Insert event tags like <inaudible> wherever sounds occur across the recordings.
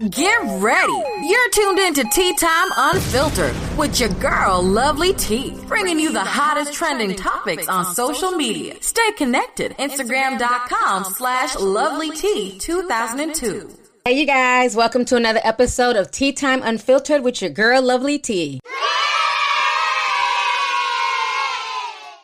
Get ready. You're tuned in to Tea Time Unfiltered with your girl, Lovely Tea, bringing you the hottest trending topics on social media. Stay connected. Instagram.com slash Lovely Tea 2002. Hey, you guys. Welcome to another episode of Tea Time Unfiltered with your girl, Lovely Tea.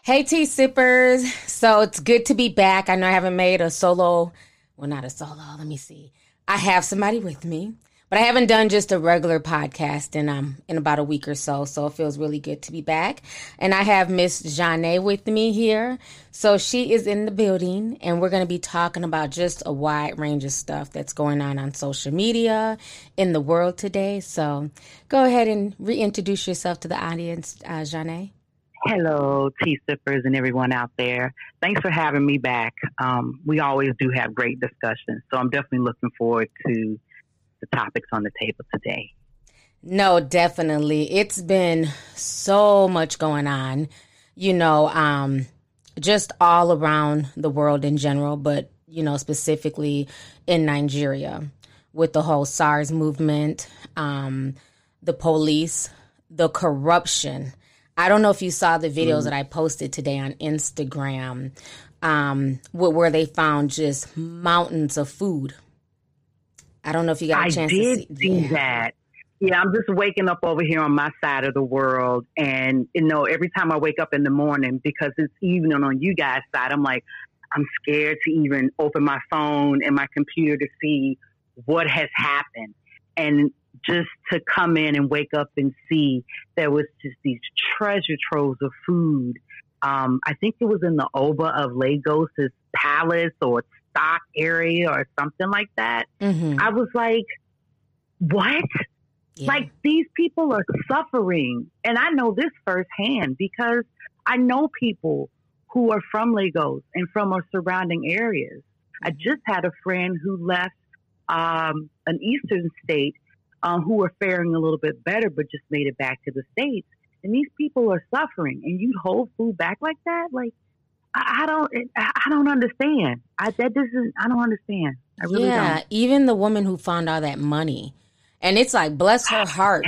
Hey, tea sippers. So it's good to be back. I know I haven't made a solo, well, not a solo. Let me see. I have somebody with me, but I haven't done just a regular podcast in um in about a week or so. So it feels really good to be back. And I have Miss Janae with me here. So she is in the building, and we're going to be talking about just a wide range of stuff that's going on on social media in the world today. So go ahead and reintroduce yourself to the audience, uh, Janae. Hello, tea sippers and everyone out there. Thanks for having me back. Um, we always do have great discussions, so I'm definitely looking forward to the topics on the table today. No, definitely. It's been so much going on, you know, um, just all around the world in general, but, you know, specifically in Nigeria with the whole SARS movement, um, the police, the corruption I don't know if you saw the videos mm. that I posted today on Instagram, um, where they found just mountains of food. I don't know if you got a chance I did to see, see yeah. that. Yeah, I'm just waking up over here on my side of the world, and you know, every time I wake up in the morning because it's evening on you guys' side, I'm like, I'm scared to even open my phone and my computer to see what has happened. And just to come in and wake up and see there was just these treasure troves of food. Um, I think it was in the Oba of Lagos's palace or stock area or something like that. Mm-hmm. I was like, what? Yeah. Like these people are suffering. And I know this firsthand because I know people who are from Lagos and from our surrounding areas. I just had a friend who left um, an eastern state uh, who are faring a little bit better, but just made it back to the states. And these people are suffering, and you hold food back like that, like I, I don't, I don't understand. I that doesn't, I don't understand. I really yeah, don't. even the woman who found all that money, and it's like bless her <sighs> heart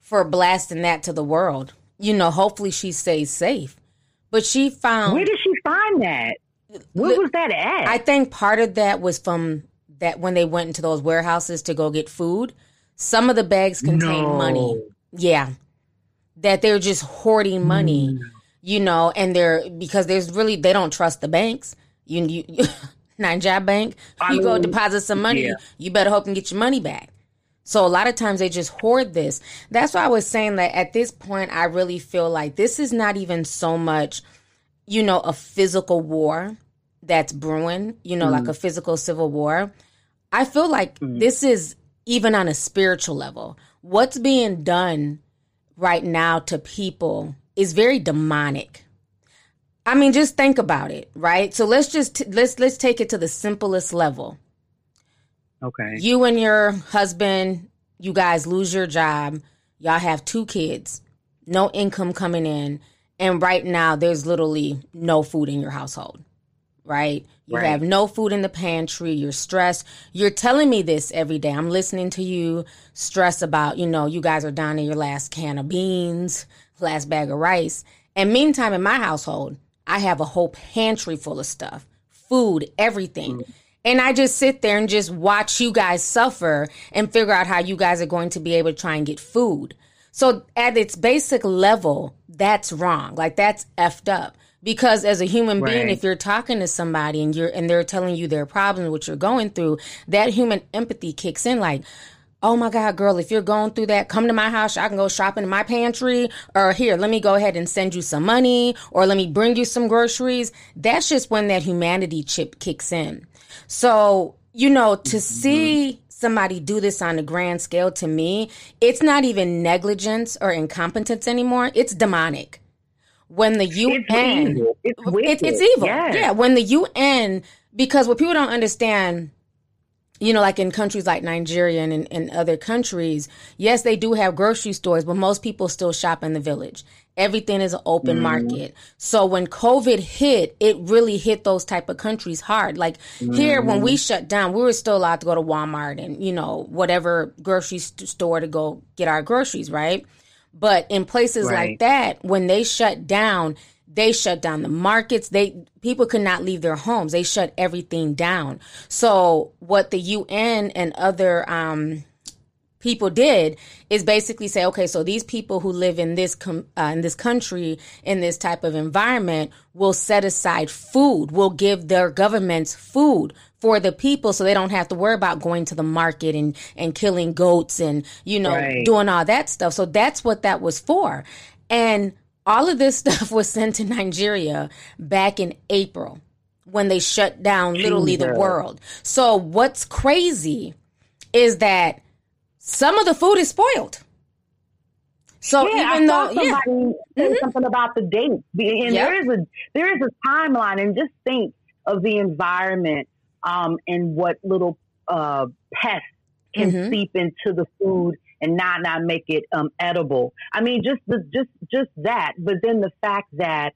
for blasting that to the world. You know, hopefully she stays safe. But she found where did she find that? Where was that at? I think part of that was from that when they went into those warehouses to go get food some of the bags contain no. money. Yeah. That they're just hoarding money, mm. you know, and they're because there's really they don't trust the banks. You you <laughs> nine job bank, I you mean, go deposit some money, yeah. you better hope and get your money back. So a lot of times they just hoard this. That's why I was saying that at this point I really feel like this is not even so much, you know, a physical war that's brewing, you know, mm. like a physical civil war. I feel like mm. this is even on a spiritual level. What's being done right now to people is very demonic. I mean, just think about it, right? So let's just let's let's take it to the simplest level. Okay. You and your husband, you guys lose your job. Y'all have two kids, no income coming in, and right now there's literally no food in your household right? You right. have no food in the pantry, you're stressed. You're telling me this every day. I'm listening to you stress about, you know, you guys are down to your last can of beans, last bag of rice. And meantime, in my household, I have a whole pantry full of stuff, food, everything. Mm. And I just sit there and just watch you guys suffer and figure out how you guys are going to be able to try and get food. So at its basic level, that's wrong. Like that's effed up because as a human right. being if you're talking to somebody and you're and they're telling you their problems what you're going through that human empathy kicks in like oh my god girl if you're going through that come to my house i can go shopping in my pantry or here let me go ahead and send you some money or let me bring you some groceries that's just when that humanity chip kicks in so you know to mm-hmm. see somebody do this on a grand scale to me, it's not even negligence or incompetence anymore. It's demonic. When the UN, it's evil. It's, it, it's evil. Yes. Yeah. When the UN, because what people don't understand, you know, like in countries like Nigeria and in, in other countries, yes, they do have grocery stores, but most people still shop in the village. Everything is an open mm. market. So when COVID hit, it really hit those type of countries hard. Like mm. here, when we mm-hmm. shut down, we were still allowed to go to Walmart and, you know, whatever grocery store to go get our groceries, right? But in places right. like that, when they shut down, they shut down the markets. They people could not leave their homes. They shut everything down. So what the UN and other um, people did is basically say, okay, so these people who live in this com- uh, in this country in this type of environment will set aside food, will give their governments food for the people, so they don't have to worry about going to the market and and killing goats and you know right. doing all that stuff. So that's what that was for, and all of this <laughs> stuff was sent to Nigeria back in April when they shut down literally the world. So what's crazy is that some of the food is spoiled. So yeah, even though somebody yeah. said mm-hmm. something about the date, and yep. there is a there is a timeline, and just think of the environment um, and what little uh, pests can mm-hmm. seep into the food and not not make it um, edible. I mean, just the, just just that. But then the fact that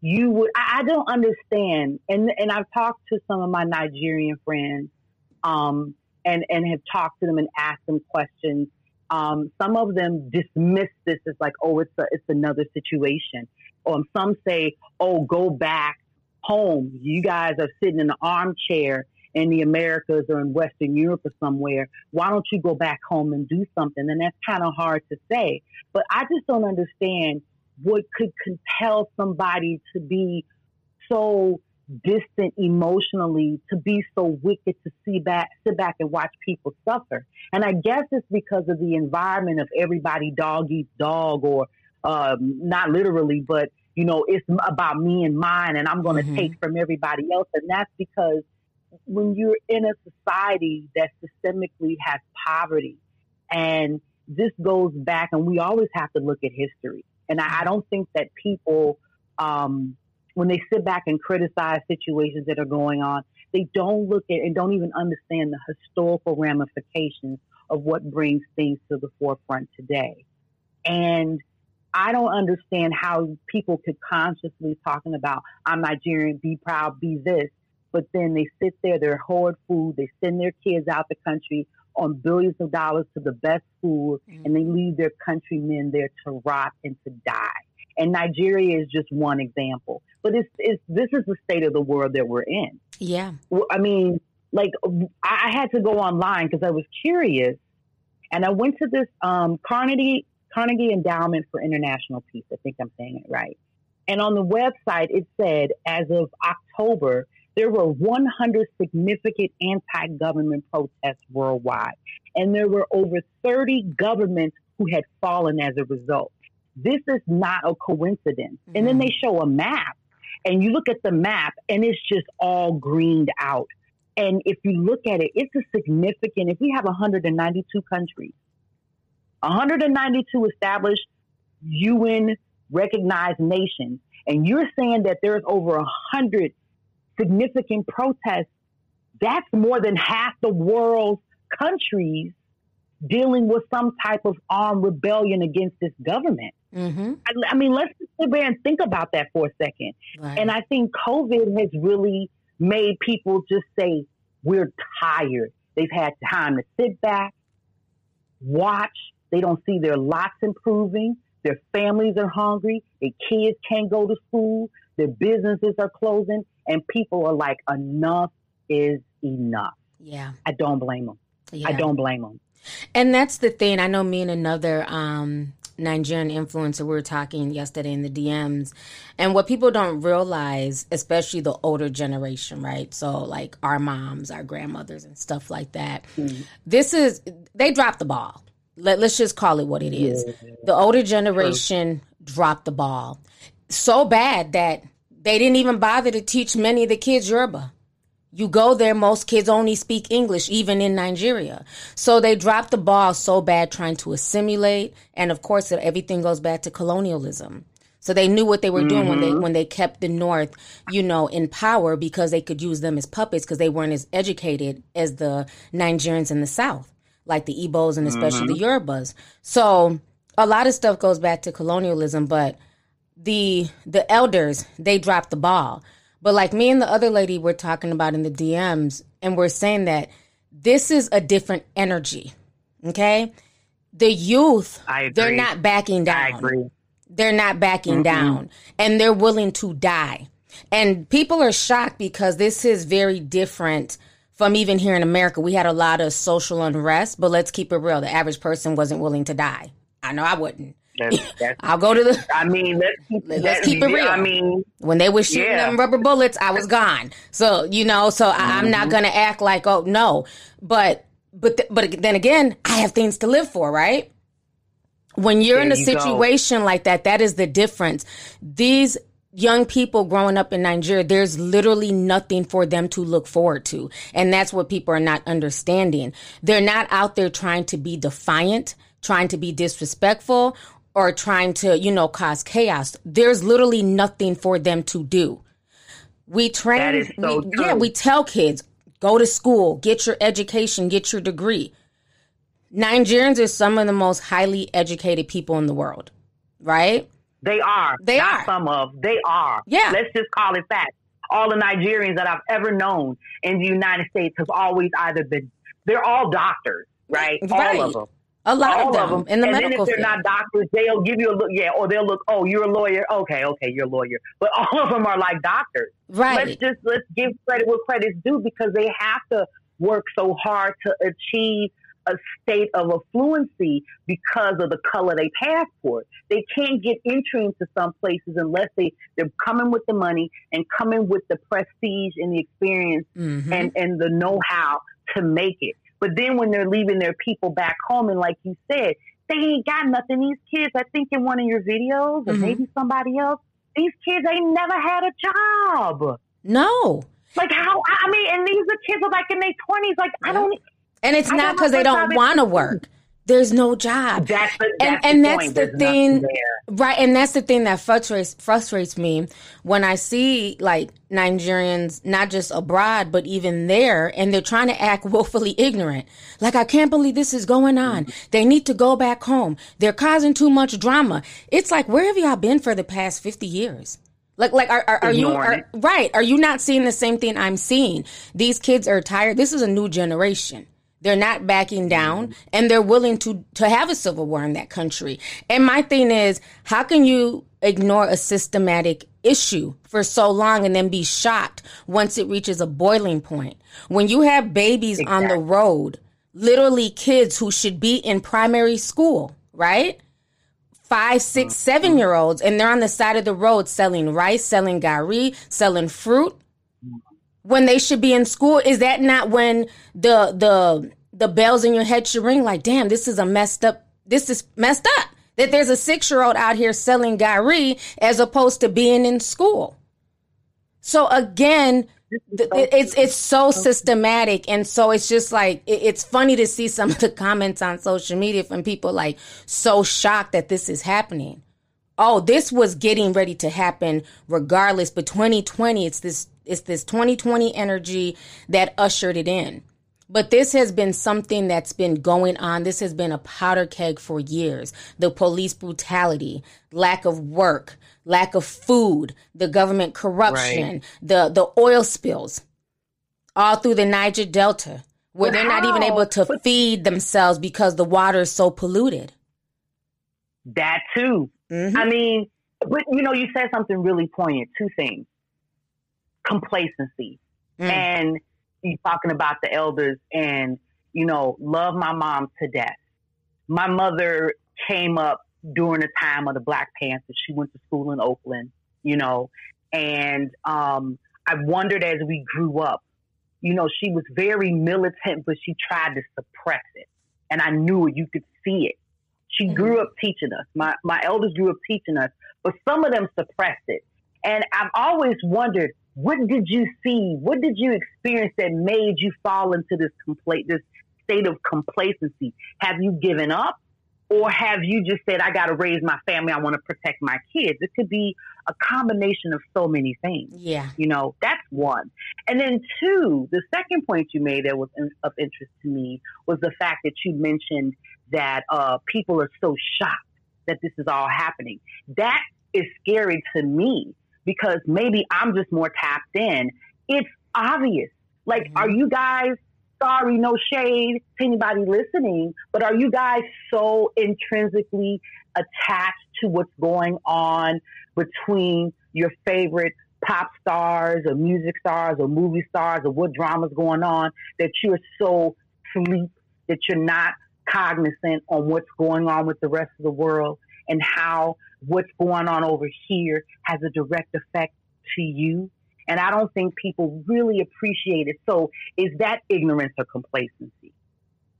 you would, I, I don't understand. And and I've talked to some of my Nigerian friends. Um, and, and have talked to them and asked them questions. Um, some of them dismiss this as like, oh, it's a, it's another situation. Or um, some say, oh, go back home. You guys are sitting in an armchair in the Americas or in Western Europe or somewhere. Why don't you go back home and do something? And that's kind of hard to say. But I just don't understand what could compel somebody to be so distant emotionally to be so wicked to see back sit back and watch people suffer and i guess it's because of the environment of everybody dog eats dog or um, not literally but you know it's about me and mine and i'm going to mm-hmm. take from everybody else and that's because when you're in a society that systemically has poverty and this goes back and we always have to look at history and i, I don't think that people um, when they sit back and criticize situations that are going on, they don't look at and don't even understand the historical ramifications of what brings things to the forefront today. And I don't understand how people could consciously talking about I'm Nigerian, be proud, be this, but then they sit there, they're hoard food, they send their kids out the country on billions of dollars to the best school, mm-hmm. and they leave their countrymen there to rot and to die. And Nigeria is just one example. But it's, it's this is the state of the world that we're in. Yeah. I mean, like I had to go online because I was curious, and I went to this um, Carnegie Carnegie Endowment for International Peace. I think I'm saying it right. And on the website, it said as of October, there were 100 significant anti-government protests worldwide, and there were over 30 governments who had fallen as a result this is not a coincidence. Mm-hmm. And then they mm-hmm. show a map and you look at the map and it's just all greened out. And if you look at it, it's a significant, if we have 192 countries, 192 established UN recognized nations, and you're saying that there's over 100 significant protests, that's more than half the world's countries dealing with some type of armed rebellion against this government. Mm-hmm. I, I, mean, let's sit there and think about that for a second. Right. And I think COVID has really made people just say, we're tired. They've had time to sit back, watch. They don't see their lots improving. Their families are hungry. Their kids can't go to school. Their businesses are closing. And people are like, enough is enough. Yeah. I don't blame them. Yeah. I don't blame them. And that's the thing. I know me and another um, Nigerian influencer we were talking yesterday in the DMs, and what people don't realize, especially the older generation, right? So like our moms, our grandmothers, and stuff like that. Mm-hmm. This is they dropped the ball. Let, let's just call it what it is. Yeah. The older generation True. dropped the ball so bad that they didn't even bother to teach many of the kids Yoruba. You go there, most kids only speak English, even in Nigeria. So they dropped the ball so bad trying to assimilate. And of course, everything goes back to colonialism. So they knew what they were doing mm-hmm. when they mm-hmm. when they kept the North, you know, in power because they could use them as puppets because they weren't as educated as the Nigerians in the South, like the Igbos and especially mm-hmm. the Yorubas. So a lot of stuff goes back to colonialism, but the the elders they dropped the ball but like me and the other lady we're talking about in the DMs, and we're saying that this is a different energy. Okay. The youth, they're not backing down. I agree. They're not backing mm-hmm. down and they're willing to die. And people are shocked because this is very different from even here in America. We had a lot of social unrest, but let's keep it real. The average person wasn't willing to die. I know I wouldn't. That's, that's, I'll go to the. I mean, let's keep, let's keep it real. I mean, when they were shooting yeah. them rubber bullets, I was gone. So you know, so mm-hmm. I, am not gonna act like oh no, but but th- but then again, I have things to live for, right? When you're there in a you situation go. like that, that is the difference. These young people growing up in Nigeria, there's literally nothing for them to look forward to. And that's what people are not understanding. They're not out there trying to be defiant, trying to be disrespectful, or trying to, you know, cause chaos. There's literally nothing for them to do. We train, so we, yeah, we tell kids, go to school, get your education, get your degree. Nigerians are some of the most highly educated people in the world, right? They are. They Not are. Some of. They are. Yeah. Let's just call it fact. All the Nigerians that I've ever known in the United States have always either been, they're all doctors, right? right. All of them. A lot All of them, of them. in the and medical then if they're field. not doctors, they'll give you a look, yeah, or they'll look, oh, you're a lawyer. Okay, okay, you're a lawyer. But <laughs> all of them are like doctors. Right. Let's just let's give credit where credit's due because they have to work so hard to achieve a state of affluency because of the color they passport. They can't get entry into some places unless they, they're coming with the money and coming with the prestige and the experience mm-hmm. and, and the know how to make it. But then when they're leaving their people back home, and like you said, they ain't got nothing. These kids, I think in one of your videos, or mm-hmm. maybe somebody else, these kids ain't never had a job. No. Like how? I mean, and these are kids are like in their twenties. Like I don't. And it's I not because they don't want to work there's no job. That's the, that's and, and that's the there's thing, right? And that's the thing that frustrates frustrates me when I see like Nigerians, not just abroad but even there, and they're trying to act woefully ignorant. Like I can't believe this is going on. Mm-hmm. They need to go back home. They're causing too much drama. It's like where have y'all been for the past fifty years? Like, like, are, are, are you are, right? Are you not seeing the same thing I'm seeing? These kids are tired. This is a new generation. They're not backing down and they're willing to, to have a civil war in that country. And my thing is, how can you ignore a systematic issue for so long and then be shocked once it reaches a boiling point? When you have babies exactly. on the road, literally kids who should be in primary school, right? Five, six, mm-hmm. seven year olds, and they're on the side of the road selling rice, selling gari, selling fruit when they should be in school? Is that not when the the the bells in your head should ring? Like, damn, this is a messed up. This is messed up. That there's a six year old out here selling gari as opposed to being in school. So again, it's it's so systematic, and so it's just like it's funny to see some of the comments on social media from people like so shocked that this is happening. Oh, this was getting ready to happen regardless, but 2020, it's this it's this 2020 energy that ushered it in. But this has been something that's been going on. This has been a powder keg for years. The police brutality, lack of work, lack of food, the government corruption, right. the, the oil spills all through the Niger Delta, where they're not even able to feed themselves because the water is so polluted. That too. Mm-hmm. I mean, but you know, you said something really poignant. Two things complacency. Mm. And he's talking about the elders and, you know, love my mom to death. My mother came up during the time of the Black Panthers. She went to school in Oakland, you know, and um, I wondered as we grew up, you know, she was very militant, but she tried to suppress it. And I knew it. You could see it. She mm-hmm. grew up teaching us. My, my elders grew up teaching us, but some of them suppressed it. And I've always wondered, what did you see? What did you experience that made you fall into this complete this state of complacency? Have you given up? Or have you just said, I got to raise my family. I want to protect my kids? It could be a combination of so many things. Yeah. You know, that's one. And then two, the second point you made that was in, of interest to me was the fact that you mentioned that uh, people are so shocked that this is all happening. That is scary to me because maybe I'm just more tapped in. It's obvious. Like, mm-hmm. are you guys sorry, no shade to anybody listening, but are you guys so intrinsically attached to what's going on between your favorite pop stars or music stars or movie stars or what drama's going on that you're so sleep that you're not cognizant on what's going on with the rest of the world and how what's going on over here has a direct effect to you and I don't think people really appreciate it. So is that ignorance or complacency?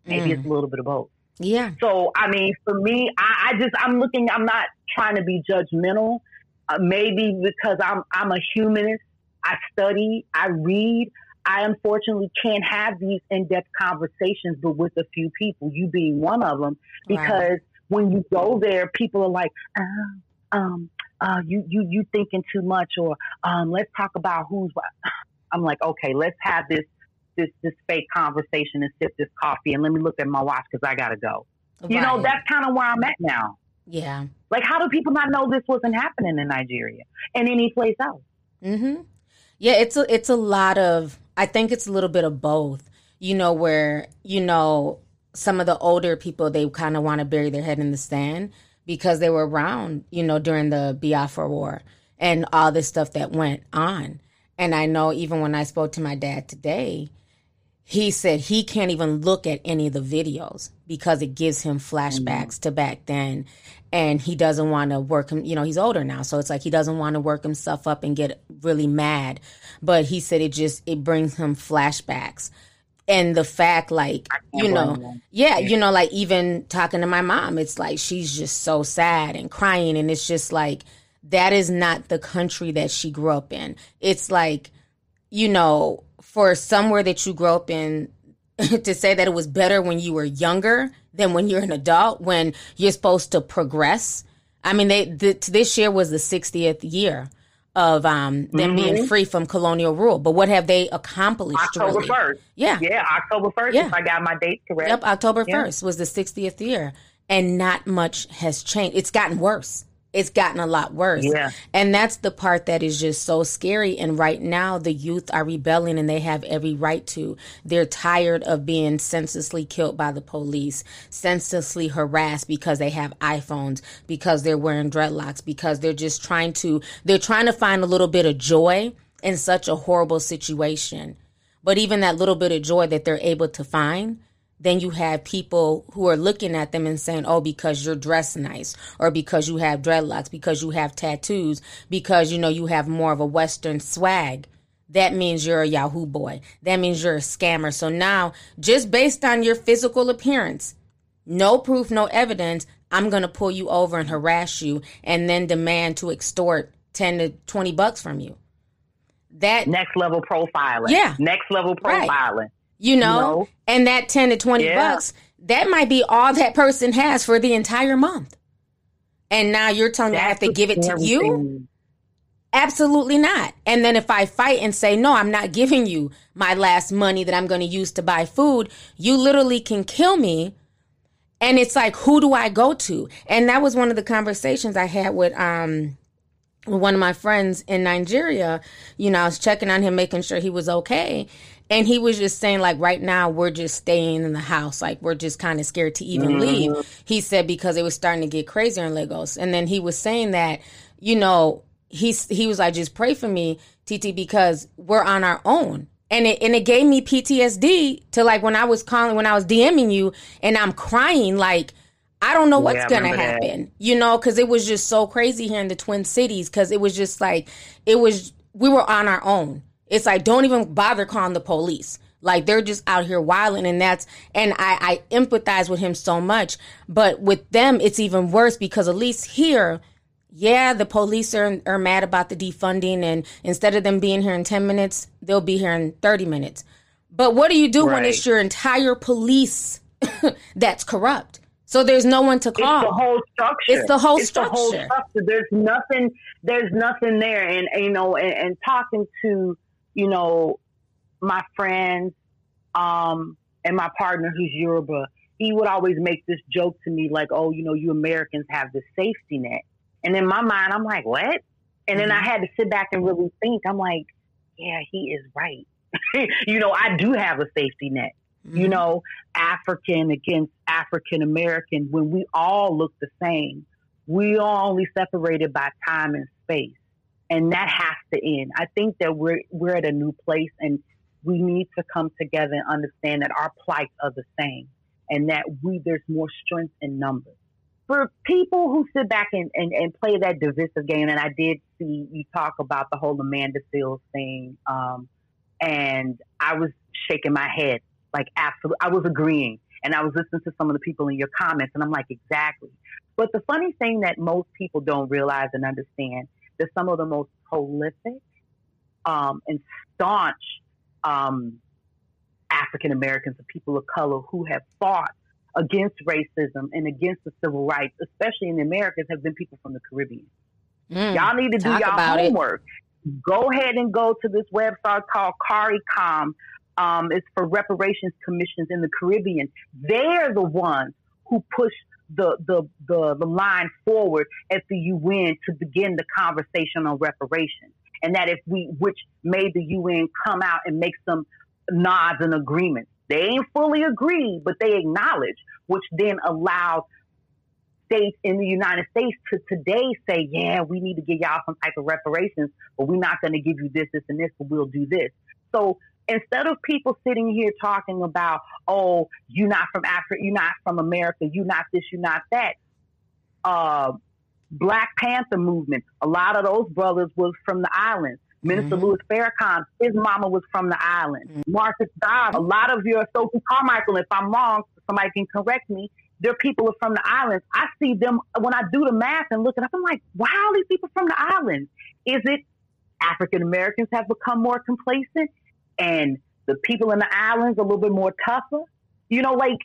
Maybe mm. it's a little bit of both. Yeah. So, I mean, for me, I, I just, I'm looking, I'm not trying to be judgmental. Uh, maybe because I'm, I'm a humanist. I study, I read. I unfortunately can't have these in-depth conversations, but with a few people, you being one of them, because right. When you go there, people are like, uh, um, uh, you you you thinking too much, or um, let's talk about who's. What. <sighs> I'm like, okay, let's have this this this fake conversation and sip this coffee, and let me look at my watch because I gotta go. Right. You know, that's kind of where I'm at now. Yeah. Like, how do people not know this wasn't happening in Nigeria and any place else? Mm-hmm. Yeah, it's a it's a lot of. I think it's a little bit of both. You know, where you know some of the older people they kind of want to bury their head in the sand because they were around, you know, during the Biafra War and all this stuff that went on. And I know even when I spoke to my dad today, he said he can't even look at any of the videos because it gives him flashbacks mm-hmm. to back then. And he doesn't want to work him, you know, he's older now. So it's like he doesn't want to work himself up and get really mad. But he said it just, it brings him flashbacks and the fact like you know yeah, you know like even talking to my mom it's like she's just so sad and crying and it's just like that is not the country that she grew up in. It's like you know for somewhere that you grew up in <laughs> to say that it was better when you were younger than when you're an adult when you're supposed to progress. I mean they the, this year was the 60th year of um, them mm-hmm. being free from colonial rule. But what have they accomplished? October really? 1st. Yeah. Yeah, October 1st, yeah. if I got my date correct. Yep, October 1st was the 60th year. And not much has changed. It's gotten worse it's gotten a lot worse. Yeah. And that's the part that is just so scary. And right now, the youth are rebelling and they have every right to. They're tired of being senselessly killed by the police, senselessly harassed because they have iPhones, because they're wearing dreadlocks, because they're just trying to, they're trying to find a little bit of joy in such a horrible situation. But even that little bit of joy that they're able to find, then you have people who are looking at them and saying, oh, because you're dressed nice, or because you have dreadlocks, because you have tattoos, because, you know, you have more of a Western swag. That means you're a Yahoo boy. That means you're a scammer. So now, just based on your physical appearance, no proof, no evidence, I'm going to pull you over and harass you and then demand to extort 10 to 20 bucks from you. That next level profiling. Yeah. Next level profiling. Right you know, no. and that 10 to 20 yeah. bucks, that might be all that person has for the entire month. And now you're telling That's me I have to give it to you? Absolutely not. And then if I fight and say, no, I'm not giving you my last money that I'm going to use to buy food, you literally can kill me. And it's like, who do I go to? And that was one of the conversations I had with, um, with one of my friends in Nigeria. You know, I was checking on him, making sure he was okay. And he was just saying, like, right now we're just staying in the house. Like, we're just kind of scared to even mm-hmm. leave. He said because it was starting to get crazier in Lagos. And then he was saying that, you know, he's, he was like, just pray for me, TT, because we're on our own. And it, and it gave me PTSD to like when I was calling, when I was DMing you and I'm crying, like, I don't know what's yeah, gonna happen, that. you know, because it was just so crazy here in the Twin Cities. Because it was just like it was, we were on our own, it's like don't even bother calling the police. Like they're just out here wilding, and that's and I, I empathize with him so much. But with them, it's even worse because at least here, yeah, the police are, are mad about the defunding, and instead of them being here in 10 minutes, they'll be here in 30 minutes. But what do you do right. when it's your entire police <coughs> that's corrupt? So there's no one to call. It's the whole structure. It's the whole it's structure. The whole structure. There's nothing. There's nothing there. And you know, and, and talking to you know my friends, um, and my partner who's Yoruba, he would always make this joke to me like, "Oh, you know, you Americans have the safety net." And in my mind, I'm like, "What?" And mm-hmm. then I mm-hmm. had to sit back and really think. I'm like, "Yeah, he is right." <laughs> you know, I do have a safety net. Mm-hmm. You know, African against African American, when we all look the same, we are only separated by time and space. And that has to end. I think that we're we're at a new place and we need to come together and understand that our plights are the same and that we there's more strength in numbers. For people who sit back and, and, and play that divisive game, and I did see you talk about the whole Amanda Seales thing, um, and I was shaking my head like absolutely. I was agreeing, and I was listening to some of the people in your comments, and I'm like, exactly. But the funny thing that most people don't realize and understand that some of the most prolific um, and staunch um, African Americans and people of color who have fought against racism and against the civil rights, especially in the Americas, have been people from the Caribbean. Mm, y'all need to do y'all homework. It. Go ahead and go to this website called CARICOM. Um, it's for reparations commissions in the Caribbean. They're the ones who push the, the, the, the line forward at the UN to begin the conversation on reparations. And that if we, which made the UN come out and make some nods and agreements. They ain't fully agree, but they acknowledge, which then allowed states in the United States to today say, yeah, we need to give y'all some type of reparations, but we're not going to give you this, this, and this, but we'll do this. So instead of people sitting here talking about, oh, you're not from Africa, you're not from America, you're not this, you're not that. Uh, Black Panther movement, a lot of those brothers was from the islands. Minister mm-hmm. Louis Farrakhan, his mama was from the island. Mm-hmm. Marcus Garvey, a lot of your Stokely Carmichael, if I'm wrong, somebody can correct me. Their people are from the islands. I see them when I do the math and look it up. I'm like, wow, these people from the islands. Is it African Americans have become more complacent and the people in the islands a little bit more tougher? You know, like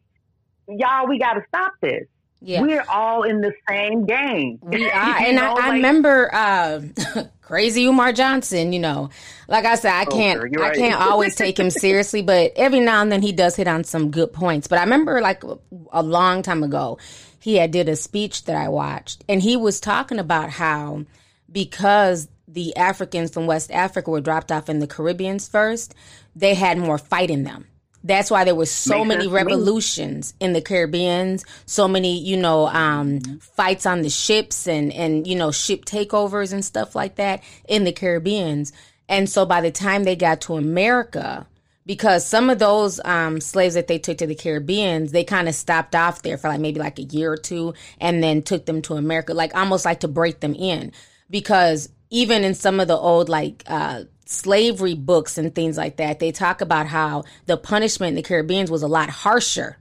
y'all, we got to stop this. Yeah. We're all in the same game. We are. <laughs> and know, I, like, I, remember uh, <laughs> crazy Umar Johnson, you know. Like I said, I can't right. I can't always take him <laughs> seriously, but every now and then he does hit on some good points. But I remember like a long time ago, he had did a speech that I watched and he was talking about how because the Africans from West Africa were dropped off in the Caribbeans first, they had more fight in them. That's why there were so Makes many revolutions in the Caribbeans, so many, you know, um, fights on the ships and, and, you know, ship takeovers and stuff like that in the Caribbeans. And so by the time they got to America, because some of those um, slaves that they took to the Caribbeans, they kind of stopped off there for like maybe like a year or two and then took them to America, like almost like to break them in. Because even in some of the old like uh, slavery books and things like that, they talk about how the punishment in the Caribbean was a lot harsher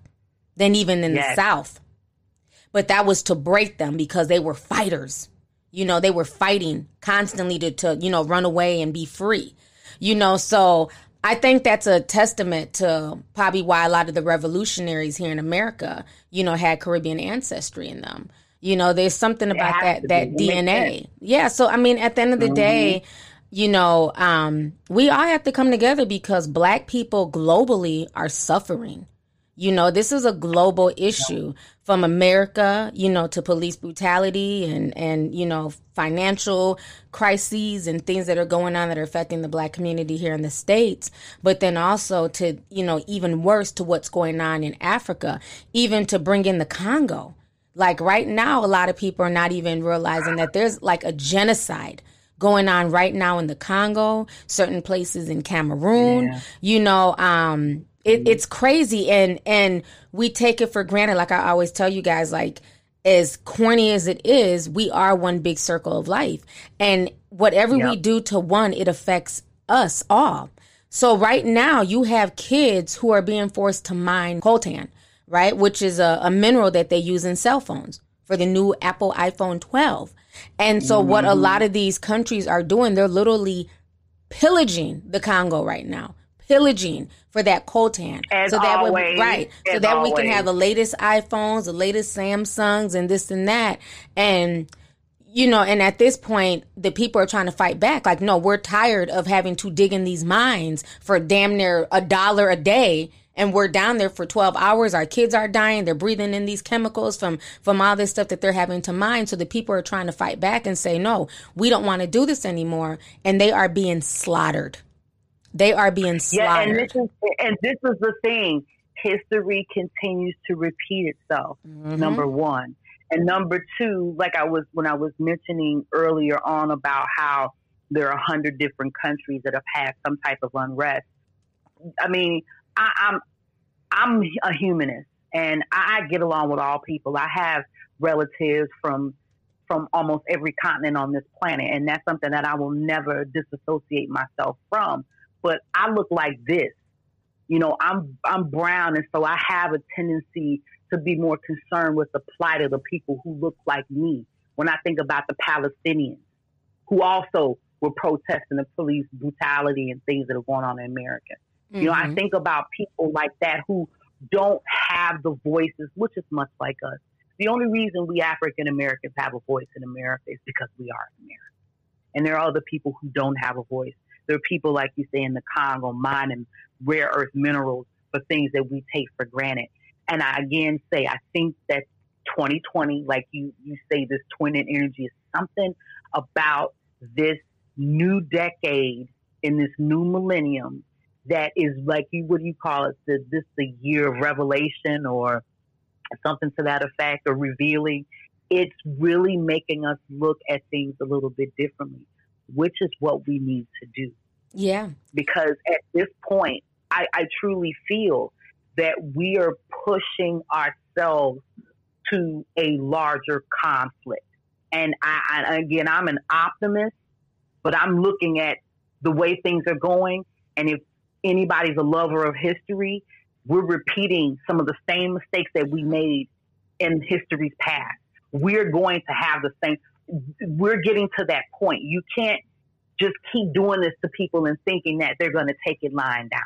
than even in yes. the South. But that was to break them because they were fighters. You know, they were fighting constantly to, to you know, run away and be free. You know, so I think that's a testament to probably why a lot of the revolutionaries here in America, you know, had Caribbean ancestry in them. You know, there's something about that that DNA. Yeah. So I mean, at the end of the mm-hmm. day, you know, um, we all have to come together because black people globally are suffering. You know, this is a global issue from America, you know, to police brutality and, and, you know, financial crises and things that are going on that are affecting the black community here in the States. But then also to, you know, even worse to what's going on in Africa, even to bring in the Congo. Like right now, a lot of people are not even realizing that there's like a genocide going on right now in the Congo, certain places in Cameroon. Yeah. You know, um, it, it's crazy, and and we take it for granted. Like I always tell you guys, like as corny as it is, we are one big circle of life, and whatever yep. we do to one, it affects us all. So right now, you have kids who are being forced to mine coltan, right, which is a, a mineral that they use in cell phones for the new Apple iPhone 12. And so, mm-hmm. what a lot of these countries are doing, they're literally pillaging the Congo right now, pillaging for that coltan. As so that always, we, right, so that always. we can have the latest iPhones, the latest Samsungs, and this and that, and you know, and at this point, the people are trying to fight back. Like, no, we're tired of having to dig in these mines for damn near a dollar a day. And we're down there for 12 hours. Our kids are dying. They're breathing in these chemicals from, from all this stuff that they're having to mine. So the people are trying to fight back and say, no, we don't want to do this anymore. And they are being slaughtered. They are being slaughtered. Yeah, and this is, and this is the thing. History continues to repeat itself. Mm-hmm. Number one. And number two, like I was when I was mentioning earlier on about how there are a hundred different countries that have had some type of unrest. I mean, I, I'm I'm a humanist, and I get along with all people. I have relatives from from almost every continent on this planet, and that's something that I will never disassociate myself from. But I look like this, you know. I'm I'm brown, and so I have a tendency to be more concerned with the plight of the people who look like me. When I think about the Palestinians who also were protesting the police brutality and things that are going on in America. Mm-hmm. You know, I mm-hmm. think about people like that who don't have the voices, which is much like us. The only reason we African Americans have a voice in America is because we are American. And there are other people who don't have a voice. There are people, like you say, in the Congo mining rare earth minerals for things that we take for granted. And I again say, I think that 2020, like you, you say, this twin energy is something about this new decade in this new millennium that is like you, what do you call it? The, this the year of revelation or something to that effect or revealing. It's really making us look at things a little bit differently, which is what we need to do. Yeah. Because at this point, I, I truly feel that we are pushing ourselves to a larger conflict. And I, I, again, I'm an optimist, but I'm looking at the way things are going. And if anybody's a lover of history, we're repeating some of the same mistakes that we made in history's past. We're going to have the same, we're getting to that point. You can't just keep doing this to people and thinking that they're going to take it lying down.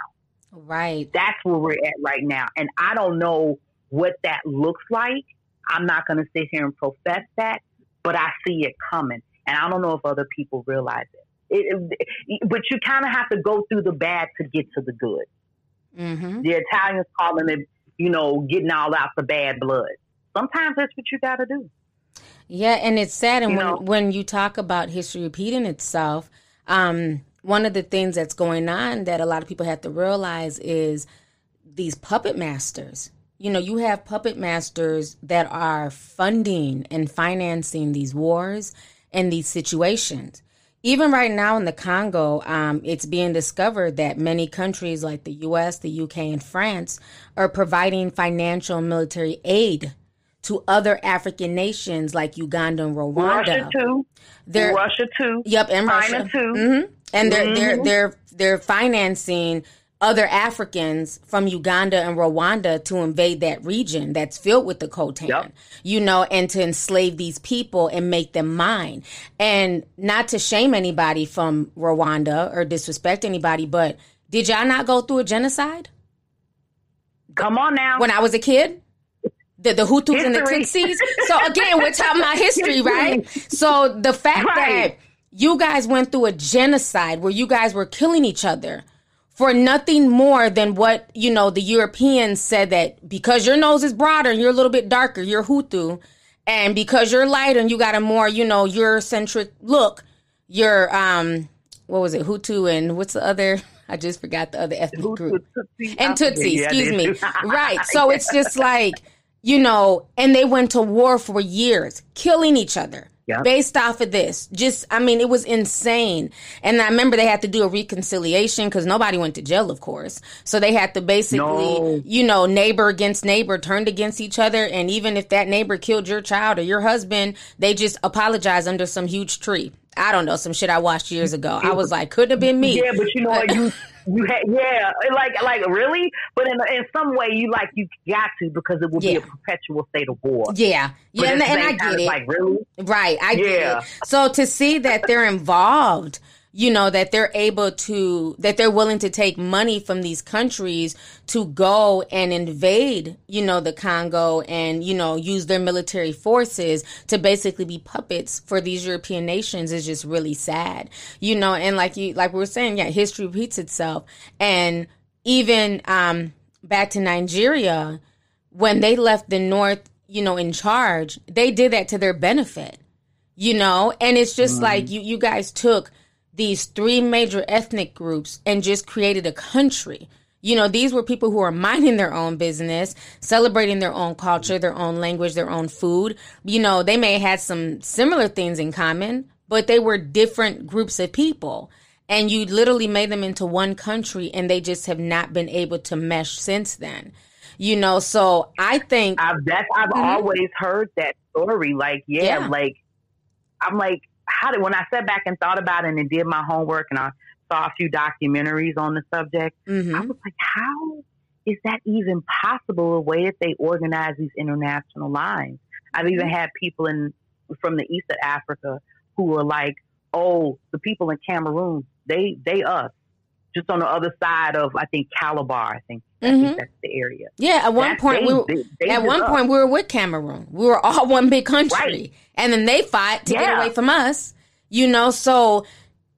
Right. That's where we're at right now. And I don't know what that looks like. I'm not going to sit here and profess that, but I see it coming. And I don't know if other people realize it. It, it but you kind of have to go through the bad to get to the good. Mm-hmm. The Italians call it, you know, getting all out the bad blood. Sometimes that's what you got to do. Yeah, and it's sad. And you when know? when you talk about history repeating itself, um, one of the things that's going on that a lot of people have to realize is these puppet masters. You know, you have puppet masters that are funding and financing these wars and these situations. Even right now in the Congo, um, it's being discovered that many countries like the US, the UK, and France are providing financial and military aid to other African nations like Uganda and Rwanda. Russia too. They're, Russia too. Yep, and China Russia too. Mm-hmm and they're mm-hmm. they're they're they're financing other Africans from Uganda and Rwanda to invade that region that's filled with the coltan, yep. you know, and to enslave these people and make them mine. And not to shame anybody from Rwanda or disrespect anybody, but did y'all not go through a genocide? Come on now. When I was a kid? The, the Hutus history. and the Tutsis. So again, we're talking about <laughs> history, right? So the fact right. that you guys went through a genocide where you guys were killing each other for nothing more than what, you know, the Europeans said that because your nose is broader and you're a little bit darker, you're Hutu, and because you're lighter and you got a more, you know, Eurocentric look, you're, um, what was it, Hutu and what's the other? I just forgot the other ethnic group. And Tutsi, excuse me. right. <laughs> So it's just like, you know, and they went to war for years, killing each other based off of this. Just, I mean, it was insane. And I remember they had to do a reconciliation because nobody went to jail, of course. So they had to basically, no. you know, neighbor against neighbor turned against each other. And even if that neighbor killed your child or your husband, they just apologized under some huge tree. I don't know, some shit I watched years ago. I was like, couldn't have been me. Yeah, but you know what? You, <laughs> You ha- yeah, like like really, but in in some way you like you got to because it will Yeah. be a perpetual state of war. Yeah, yeah, and, and I get it. Like really, Right, I Yeah. get it. So to see that they're involved, you know, that they're able to, that they're willing to take money from these countries to go and invade, you know, the Congo and, you know, use their military forces to basically be puppets for these European nations is just really sad, you know, and like you, like we were saying, yeah, history repeats itself. And even, um, back to Nigeria, when they left the North, you know, in charge, they did that to their benefit, you know? And it's just like you, you guys took these three major ethnic groups and just created a country. You know, these were people who are minding their own business, celebrating their own culture, their own language, their own food. You know, they may have had some similar things in common, but they were different groups of people. And you literally made them into one country and they just have not been able to mesh since then. You know, so I think I've that's I've Mhm. always heard that story. Like yeah, Yeah. like I'm like how did when I sat back and thought about it and did my homework and I saw a few documentaries on the subject. mhm. I was like, how is that even possible? The way that they organize these international lines. I've even Mm-hmm. had people in from the east of Africa who were like, "Oh, the people in Cameroon, they they us." Just on the other side of, I think Calabar. I think I Mhm. think that's the area. Yeah, at one That's- point they- we were, they- they at one us. point we were with Cameroon. We were all <laughs> one big country, Right. and then they fought to get away from us. You know, so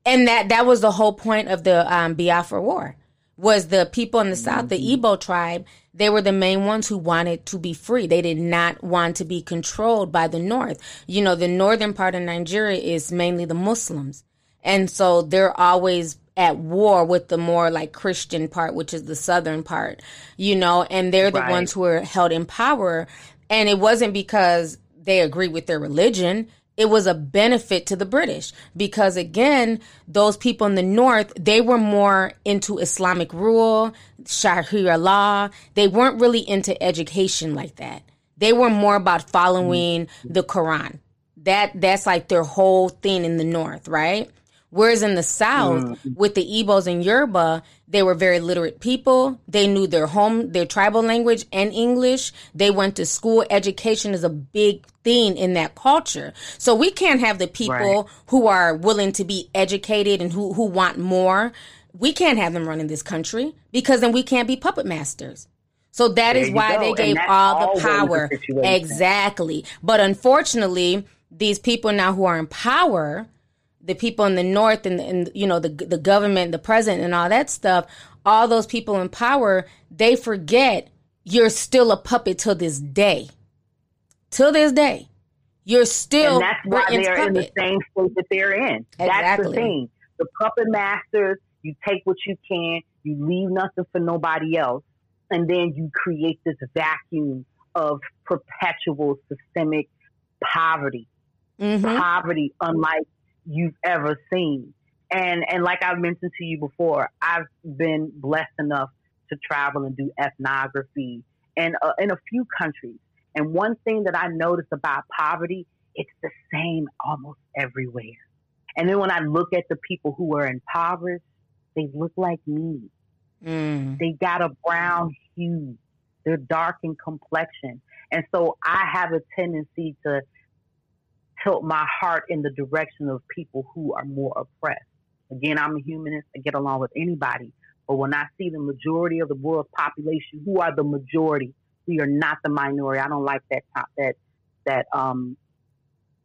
and that that was the whole point of the um, Biafra War was the people in the south, the Mm-hmm. Igbo tribe. They were the main ones who wanted to be free. They did not want to be controlled by the north. You know, the northern part of Nigeria is mainly the Muslims. And so they're always at war with the more like Christian part, which is the southern part, you know, and they're the Right. ones who are held in power. And it wasn't because they agree with their religion. It was a benefit to the British because again, those people in the north, they were more into Islamic rule, Sharia law. They weren't really into education like that. They were more about following mm-hmm. the Quran. That that's like their whole thing in the north, right? Whereas in the South, mm. with the Igbos and Yoruba, they were very literate people. They knew their home, their tribal language and English. They went to school. Education is a big thing in that culture. So we can't have the people Right. who are willing to be educated and who, who want more. We can't have them running this country because then we can't be puppet masters. So that There is why go. they gave all the the power. situation. Exactly. But unfortunately, these people now who are in power, the people in the north and, and you know the the government, the president, and all that stuff, all those people in power, they forget you're still a puppet till this day. Till this day, you're still and that's why they're in the same state that they're in. That's Exactly. the thing. The puppet masters, you take what you can, you leave nothing for nobody else, and then you create this vacuum of perpetual systemic poverty. Mhm. Poverty unlike you've ever seen. And and like I've mentioned to you before, I've been blessed enough to travel and do ethnography and uh, in a few countries. And one thing that I noticed about poverty, it's the same almost everywhere. And then when I look at the people who are impoverished, they look like me. Mm. They got a brown hue. They're dark in complexion. And so I have a tendency to tilt my heart in the direction of people who are more oppressed. Again, I'm a humanist. I get along with anybody. But when I see the majority of the world's population, who are the majority? We are not the minority. I don't like that top, that that um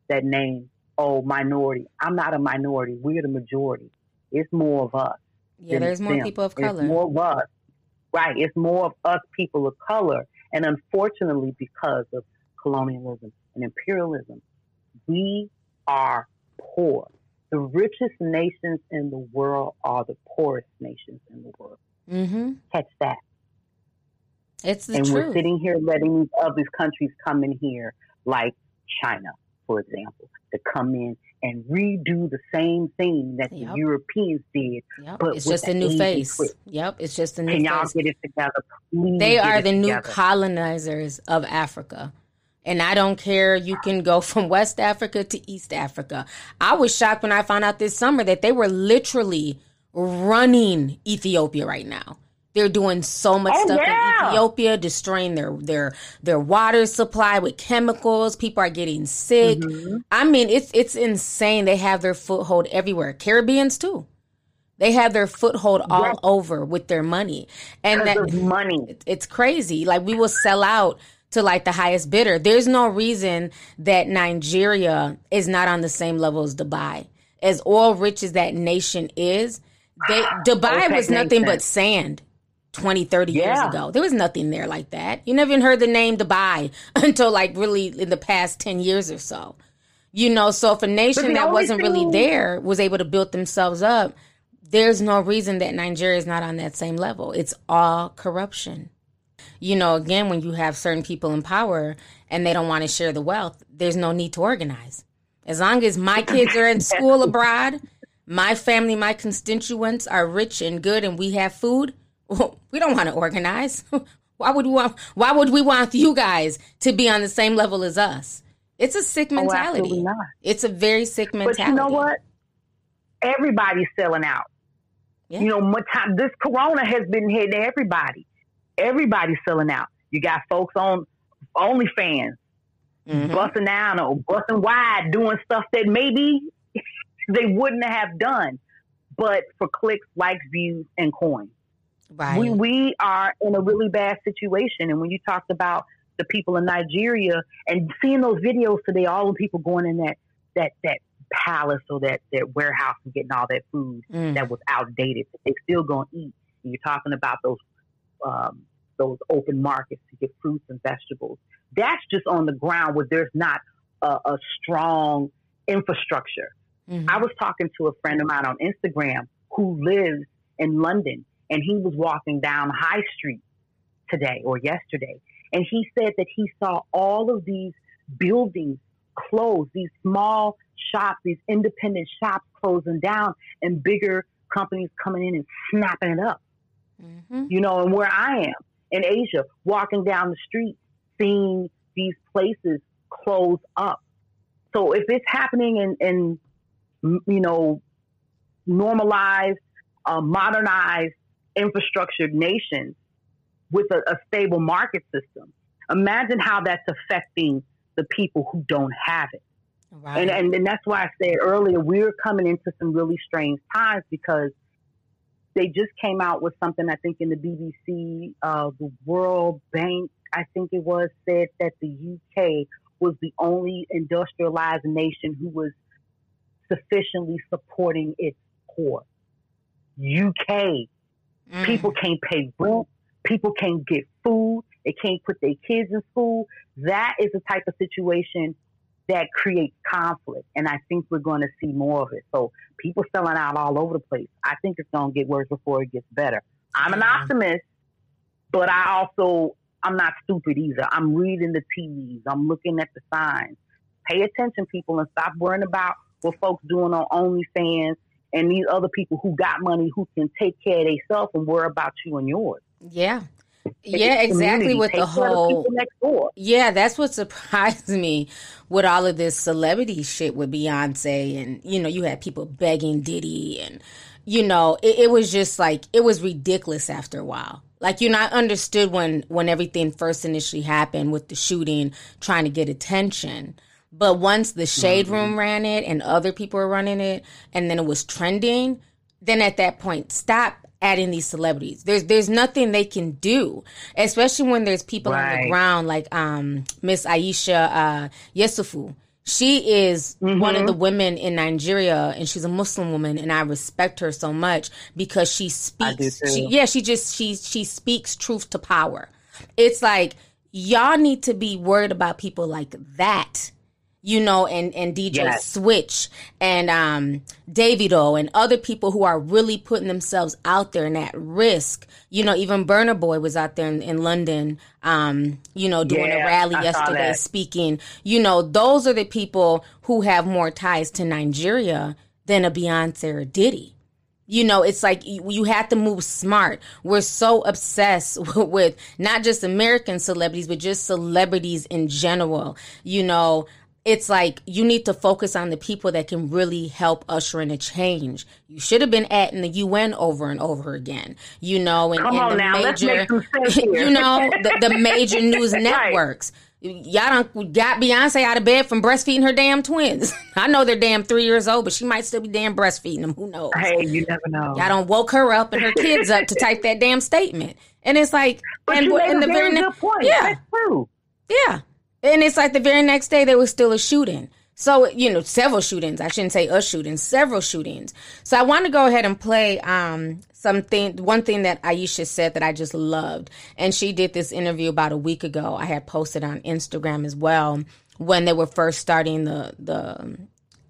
that name. Oh, minority. I'm not a minority. We're the majority. It's more of us. Yeah, there's more them. people of It's color. more of us. Right. It's more of us people of color. And unfortunately, because of colonialism and imperialism, we are poor. The richest nations in the world are the poorest nations in the world. hmm Catch that. It's the and we're sitting here letting these other countries come in here, like China, for example, to come in and redo the same thing that Yep. the Europeans did. Yep. but It's with just a new face. Yep. It's just a new Can y'all face. get it together? Please They are the new colonizers of Africa. And I don't care. You can go <laughs> from West Africa to East Africa. I was shocked when I found out this summer that they were literally running Ethiopia right now. They're doing so much Oh, stuff yeah. in Ethiopia, destroying their their their water supply with chemicals. People are getting sick. Mm-hmm. I mean, it's it's insane. They have their foothold everywhere. Caribbeans too. They have their foothold all Yes. over with their money, and that money. it- it's crazy. Like we will sell out to like the highest bidder. There's no reason that Nigeria is not on the same level as Dubai. As oil rich as that nation is, they Dubai OPEC was nothing but sand 20, 30 years ago. There was nothing there like that. You never even heard the name Dubai <laughs> until like really in the past 10 years or so. You know, so if a nation that wasn't really there was able to build themselves up, there's no reason that Nigeria is not on that same level. It's all corruption. You know, again, when you have certain people in power and they don't want to share the wealth, there's no need to organize. As long as my kids are in school abroad, my family, my constituents are rich and good, and we have food, we don't want to organize. <laughs> Why would we want? Why would we want you guys to be on the same level as us? It's a sick mentality. Oh, absolutely not. It's a very sick mentality. But you know what? Everybody's selling out. Yeah. You know, this corona has been hitting everybody. Everybody's selling out. You got folks on OnlyFans Mhm. busting down or busting wide, doing stuff that maybe <laughs> they wouldn't have done, but for clicks, likes, views, and coins. Right. We we are in a really bad situation. And when you talked about the people in Nigeria and seeing those videos today, all the people going in that that that palace or that that warehouse and getting all that food Mm. that was outdated, they still gonna eat. And you're talking about those um, those open markets to get fruits and vegetables. That's just on the ground where there's not a, a strong infrastructure. Mhm. I was talking to a friend of mine on Instagram who lives in London, and he was walking down High Street today or yesterday, and he said that he saw all of these buildings close, these small shops, these independent shops closing down, and bigger companies coming in and snapping it up. Mhm. You know, and where I am in Asia, walking down the street, seeing these places close up. So if it's happening in, in you know, normalized, uh, modernized, infrastructured nations with a, a stable market system, imagine how that's affecting the people who don't have it. Right. And, and and that's why I said earlier we're coming into some really strange times because they just came out with something I think in the BBC, uh, the World Bank, I think it was said that the UK was the only industrialized nation who was sufficiently supporting its poor. UK Mm. people can't pay rent, people can't get food, they can't put their kids in school. That is the type of situation that creates conflict. And I think we're going to see more of it. So people selling out all over the place. I think it's going to get worse before it gets better. I'm an optimist, but I also, I'm not stupid either. I'm reading the tea leaves. I'm looking at the signs. Pay attention, people, and stop worrying about what folks doing on OnlyFans and these other people who got money who can take care of themselves and worry about you and yours. Yeah. Yeah, exactly. With take the whole people next door. Yeah, that's what surprised <laughs> me with all of this celebrity shit with Beyonce. And, you know, you had people begging Diddy. And, you know, it, it was just like, it was ridiculous after a while. Like, you know, I understood when, when everything first initially happened with the shooting, trying to get attention. But once the Shade mm-hmm. Room ran it and other people were running it, and then it was trending, then at that point, stop adding these celebrities. There's there's nothing they can do, especially when there's people on the ground like um Miss Aisha uh, Yesufu. She is one of the women in Nigeria, and she's a Muslim woman, and I respect her so much because she speaks. She, yeah, she just she she speaks truth to power. It's like y'all need to be worried about people like that you know, and and DJ Yes. Switch and um Davido and other people who are really putting themselves out there and at risk. You know, even Burna Boy was out there in, in London, um, you know, doing a rally I yesterday, speaking. You know, those are the people who have more ties to Nigeria than a Beyonce or Diddy. You know, it's like you, you have to move smart. We're so obsessed <laughs> with not just American celebrities, but just celebrities in general. You know, it's like you need to focus on the people that can really help usher in a change. You should have been at in the UN over and over again, you know, and, and the now, major, make some sense <laughs> here. you know, the, the major <laughs> news Right. networks. Y'all don't got Beyonce out of bed from breastfeeding her damn twins. <laughs> I know they're damn three years old, but she might still be damn breastfeeding them. Who knows? Hey, you never know. Y'all don't woke her up and her kids up to type that damn statement. And it's like, but and, you made and a the very ne- good point. yeah, That's true. yeah. And it's like the very next day there was still a shooting. So, you know, several shootings. I shouldn't say a shooting, several shootings. So I want to go ahead and play um something one thing that Aisha said that I just loved. And she did this interview about a week ago. I had posted on Instagram as well when they were first starting the the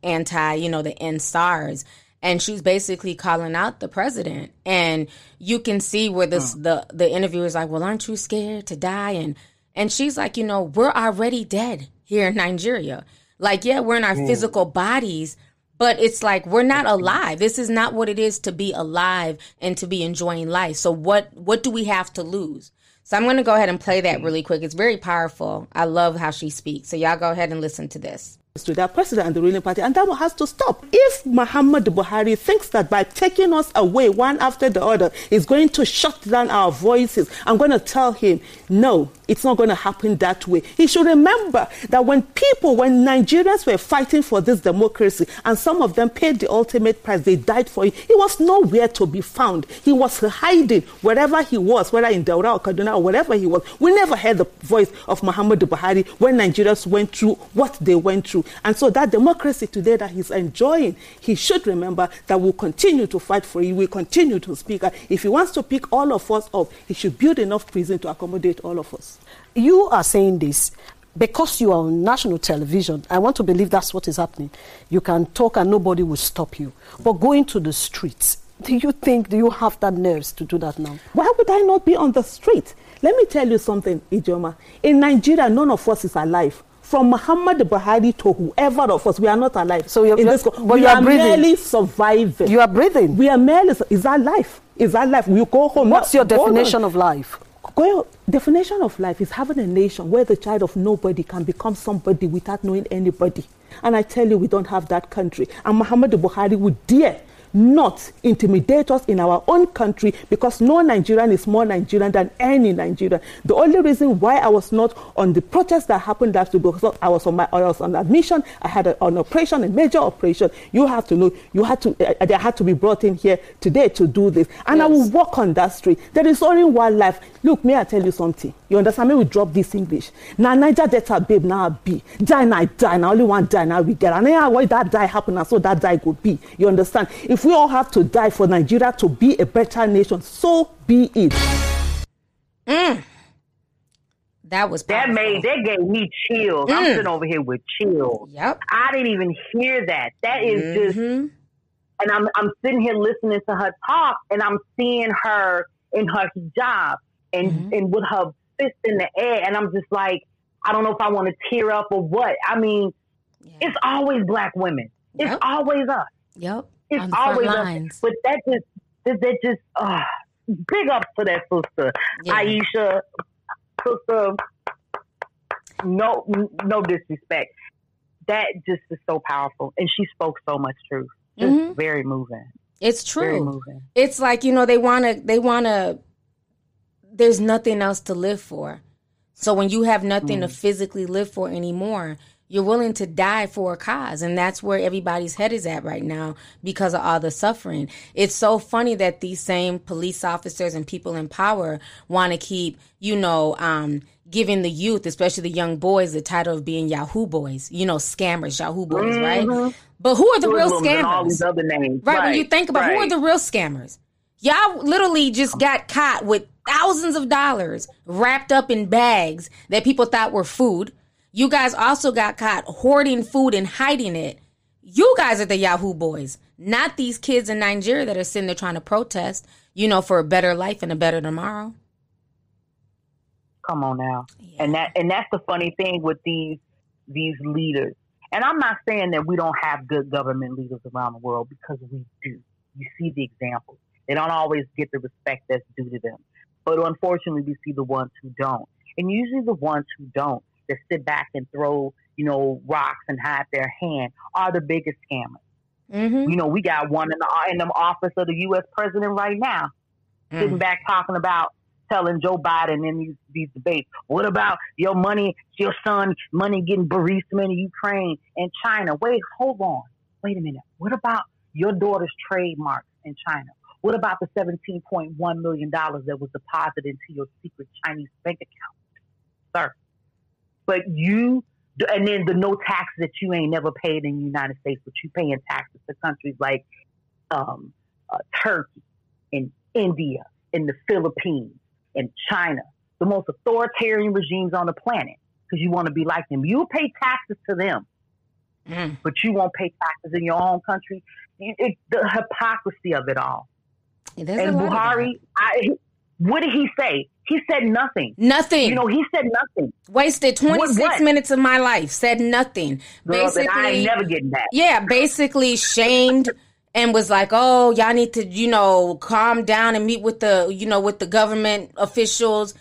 anti, you know, the end SARS. And she's basically calling out the president. And you can see where this the the interviewer is like, Well, aren't you scared to die? And and she's like, you know, we're already dead here in Nigeria. Like, yeah, we're in our hmm. physical bodies, but it's like we're not alive. This is not what it is to be alive and to be enjoying life. So what what do we have to lose? So I'm going to go ahead and play that hmm. really quick. It's very powerful. I love how she speaks. So y'all go ahead and listen to this. to their president and the ruling party, and that has to stop. If Muhammad Buhari thinks that by taking us away one after the other is going to shut down our voices, I'm going to tell him, no, it's not going to happen that way. He should remember that when people, when Nigerians were fighting for this democracy, and some of them paid the ultimate price, they died for it, he was nowhere to be found. He was hiding wherever he was, whether in Daura or Kaduna or wherever he was. We never heard the voice of Muhammad Buhari when Nigerians went through what they went through. And so that democracy today that he's enjoying, he should remember that we'll continue to fight for it. We'll continue to speak. If he wants to pick all of us up, he should build enough prison to accommodate all of us. You are saying this because you are on national television. I want to believe that's what is happening. You can talk and nobody will stop you. But going to the streets, do you think, do you have that nerves to do that now? Why would I not be on the street? Let me tell you something, Ijoma. In Nigeria, none of us is alive. From Muhammad Buhari to whoever of us, we are not alive. So you're- in this, but we you are are breathing. merely surviving. You are breathing. We are merely. Is that life? Is that life? You go home. What's your definition of life? Well, definition of life is having a nation where the child of nobody can become somebody without knowing anybody. And I tell you, we don't have that country. And Muhammad Buhari would dare not intimidate us in our own country because no Nigerian is more Nigerian than any Nigerian. The only reason why I was not on the protest that happened last week because I was on my I was on admission. I had a, an operation, a major operation. You have to know. You had to. Uh, they had to be brought in here today to do this, and I will walk on that street. There is only one life. Look, may I tell you something? You understand? May we drop this English. Now Niger Delta babe now be die now die now only one die now we get and then why that die happen and so that die could be. You understand? If we all have to die for Nigeria to be a better nation, so be it. That was That powerful. made that gave me chills. I'm sitting over here with chills. Yep. I didn't even hear that. That is just Mhm. and I'm I'm sitting here listening to her talk, and I'm seeing her in her hijab and Mm-hmm. and with her fist in the air, and I'm just like, I don't know if I want to tear up or what. I mean, it's always black women. It's Yep. always us. Yep. It's On the front always lines. us. But that just that, that just uh, big up to that sister, Yeah. Aisha, sister. No, no disrespect. That just is so powerful, and she spoke so much truth. Just Mhm. very moving. It's true. It's like, you know, they want to, they want to, there's nothing else to live for. So when you have nothing to physically live for anymore, you're willing to die for a cause. And that's where everybody's head is at right now because of all the suffering. It's so funny that these same police officers and people in power want to keep, you know, um, giving the youth, especially the young boys, the title of being Yahoo boys, you know, scammers, Yahoo boys, right? But who are the real scammers? all these other names. Right, when you think about who are right. the real scammers? Y'all literally just got caught with thousands of dollars wrapped up in bags that people thought were food. You guys also got caught hoarding food and hiding it. You guys are the Yahoo boys, not these kids in Nigeria that are sitting there trying to protest, you know, for a better life and a better tomorrow. Come on now. And that and that's the funny thing with these these leaders. And I'm not saying that we don't have good government leaders around the world because we do. You see the examples. They don't always get the respect that's due to them. But unfortunately we see the ones who don't. And usually the ones who don't, that sit back and throw, you know, rocks and hide their hand are the biggest scammers. Mm-hmm. You know, we got one in the in the office of the U.S. president right now, Mm. sitting back talking about telling Joe Biden in these these debates, what about your money, your son money getting burisma in Ukraine and China? Wait, hold on, wait a minute. What about your daughter's trademarks in China? What about the seventeen point one million dollars that was deposited into your secret Chinese bank account, sir? But you. And then the no taxes that you ain't never paid in the United States, but you paying taxes to countries like um, uh, Turkey and India and the Philippines and China, the most authoritarian regimes on the planet, because you want to be like them. You pay taxes to them, Mm. but you won't pay taxes in your own country. It, it, the hypocrisy of it all. There's and lot of that. Buhari, I, what did he say? He said nothing. Nothing. You know, he said nothing. Wasted 26 what? minutes of my life. Said nothing. Girl, that I Basically, ain't never getting back. yeah, basically shamed and was like, "Oh, y'all need to, you know, calm down and meet with the, you know, with the government officials."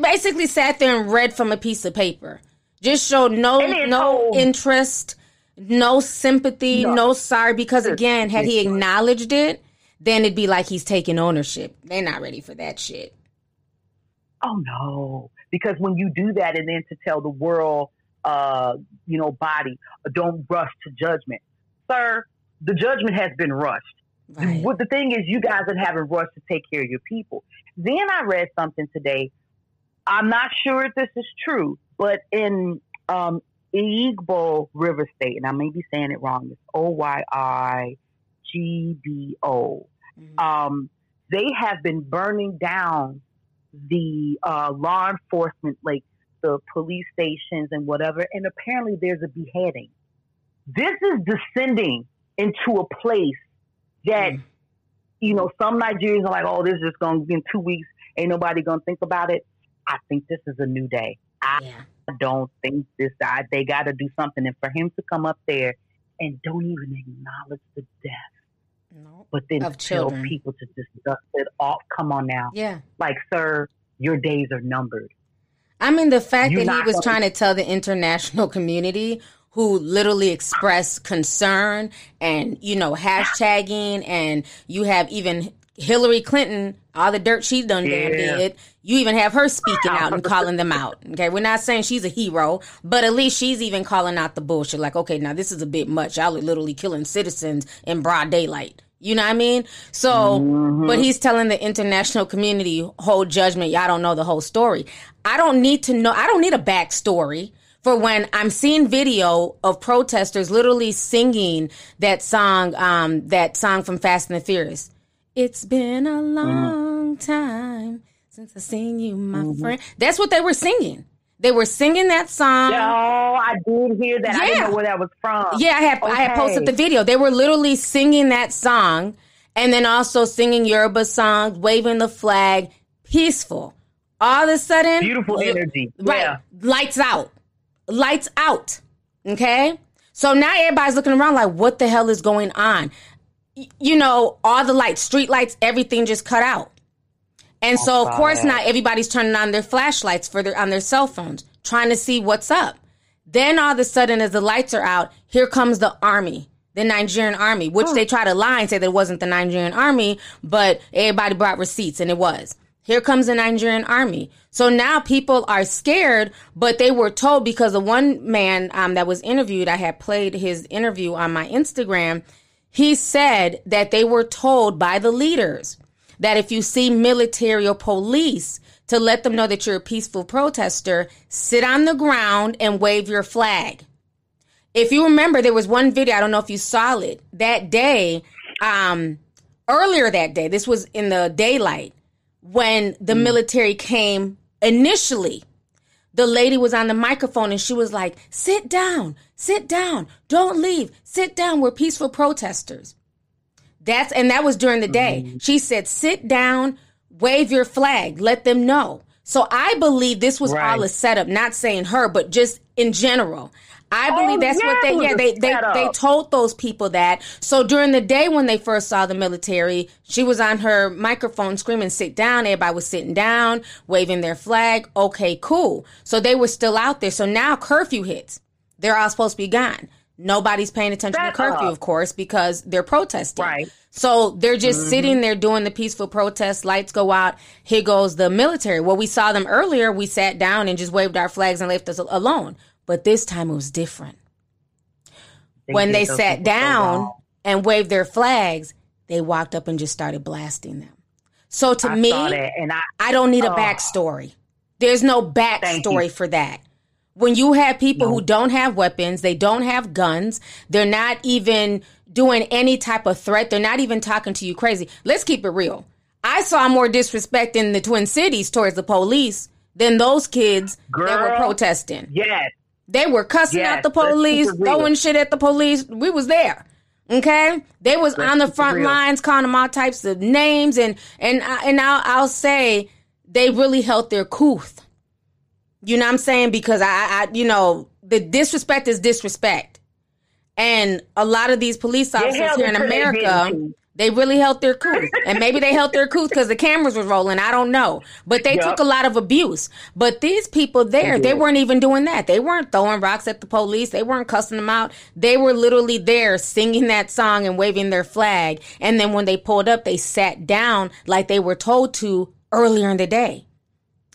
Basically, sat there and read from a piece of paper. Just showed no no told- interest, no sympathy, no, No. sorry. Because again, had he acknowledged it, then it'd be like he's taking ownership. They're not ready for that shit. Oh no, because when you do that, and then to tell the world, uh, you know, body, don't rush to judgment, sir. The judgment has been rushed. Right. What the thing is, you guys are having rushed to take care of your people. Then I read something today. I'm not sure if this is true, but in um, Igbo River State, and I may be saying it wrong. It's O Y I G B O. Mhm. Um, they have been burning down the uh, law enforcement, like the police stations and whatever. And apparently, there's a beheading. This is descending into a place that Mm. you know some Nigerians are like, "Oh, this is just going to be in two weeks. Ain't nobody going to think about it." I think this is a new day. I Yeah. don't think this. I, they got to do something, and for him to come up there and don't even acknowledge the death, No. but then Of tell children. people to just dust it off. Come on now, Yeah. like, sir, your days are numbered. I mean, the fact You're that he was trying to tell the international community who literally expressed concern and, you know, hashtagging, and you have even Hillary Clinton, all the dirt she done Yeah. did. You even have her speaking out and calling them out. Okay, we're not saying she's a hero, but at least she's even calling out the bullshit. Like, okay, now this is a bit much. Y'all are literally killing citizens in broad daylight. You know what I mean? So, but he's telling the international community, hold judgment. Y'all don't know the whole story. I don't need to know. I don't need a backstory for when I'm seeing video of protesters literally singing that song, um, that song from Fast and the Furious. It's been a uh-huh. long time since I've seen you, my mm-hmm. friend. That's what they were singing. They were singing that song. Oh, I did hear that. I Yeah. didn't know where that was from. Yeah, I had I had posted the video. They were literally singing that song and then also singing Yoruba songs, waving the flag, peaceful. All of a sudden, Beautiful energy. Right. Yeah. Lights out. Lights out. Okay? So now everybody's looking around like, what the hell is going on? You know, all the lights, street lights, everything just cut out. And so, of course, now everybody's turning on their flashlights for their on their cell phones, trying to see what's up. Then all of a sudden, as the lights are out, here comes the army, the Nigerian army, which they try to lie and say that it wasn't the Nigerian army, but everybody brought receipts and it was. Here comes the Nigerian army. So now people are scared, but they were told because the one man um, that was interviewed, I had played his interview on my Instagram. He said that they were told by the leaders that if you see military or police, to let them know that you're a peaceful protester, sit on the ground and wave your flag. If you remember, there was one video, I don't know if you saw it, that day, um, earlier that day, this was in the daylight, when the military came initially. The lady was on the microphone and she was like, sit down, sit down, don't leave, sit down, we're peaceful protesters. That's and that was during the day. Mm-hmm. She said, "Sit down, wave your flag, let them know." So I believe this was all a setup. Not saying her, but just in general. I believe Oh, that's yeah, what they yeah they they they told those people that. So during the day when they first saw the military, she was on her microphone screaming, "Sit down!" Everybody was sitting down, waving their flag. Okay, cool. So they were still out there. So now curfew hits. They're all supposed to be gone. Nobody's paying attention Shut to curfew, up. of course, because they're protesting. Right. So they're just mm-hmm. sitting there doing the peaceful protest. Lights go out. Here goes the military. Well, we saw them earlier. We sat down and just waved our flags and left us alone. But this time it was different. when they sat down and waved their flags, they walked up and just started blasting them. So to I me, and I I don't need a Oh. backstory. There's no backstory for that. When you have people who don't have weapons, they don't have guns, they're not even doing any type of threat, they're not even talking to you crazy. Let's keep it real. I saw more disrespect in the Twin Cities towards the police than those kids that were protesting. yes, They were cussing Yes, out the police, throwing shit at the police. We was there. Okay, they was on the front real. lines, calling them all types of names, and and I- and I'll, I'll say they really held their couth. You know what I'm saying? Because I, I, you know, the disrespect is disrespect, and a lot of these police officers here in it till they America. They really held their couth, and maybe they held their couth because the cameras were rolling. I don't know, but they Yep. took a lot of abuse. But these people there, they weren't even doing that. They weren't throwing rocks at the police. They weren't cussing them out. They were literally there singing that song and waving their flag. And then when they pulled up, they sat down like they were told to earlier in the day,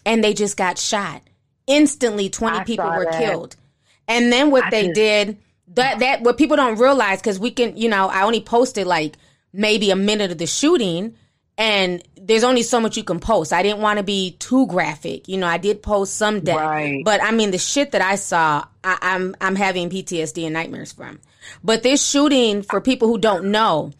and they just got shot. Instantly, twenty I people were that. killed. And then what I they did that that what people don't realize because we can you know I only posted like maybe a minute of the shooting and there's only so much you can post. I didn't want to be too graphic. You know, I did post some death, Right. but I mean the shit that I saw, I, I'm I'm having PTSD and nightmares from. But this shooting, for people who don't know,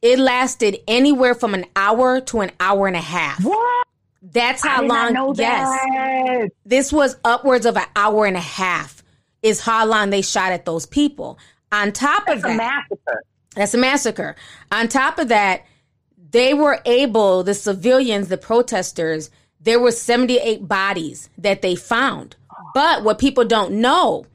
it lasted anywhere from an hour to an hour and a half. what? That's how long. know yes, that. this was upwards of an hour and a half. Is how long they shot at those people. On top of It's a that, massacre. That's a massacre. On top of that, they were able, the civilians, the protesters, there were 78 bodies that they found. But what people don't know,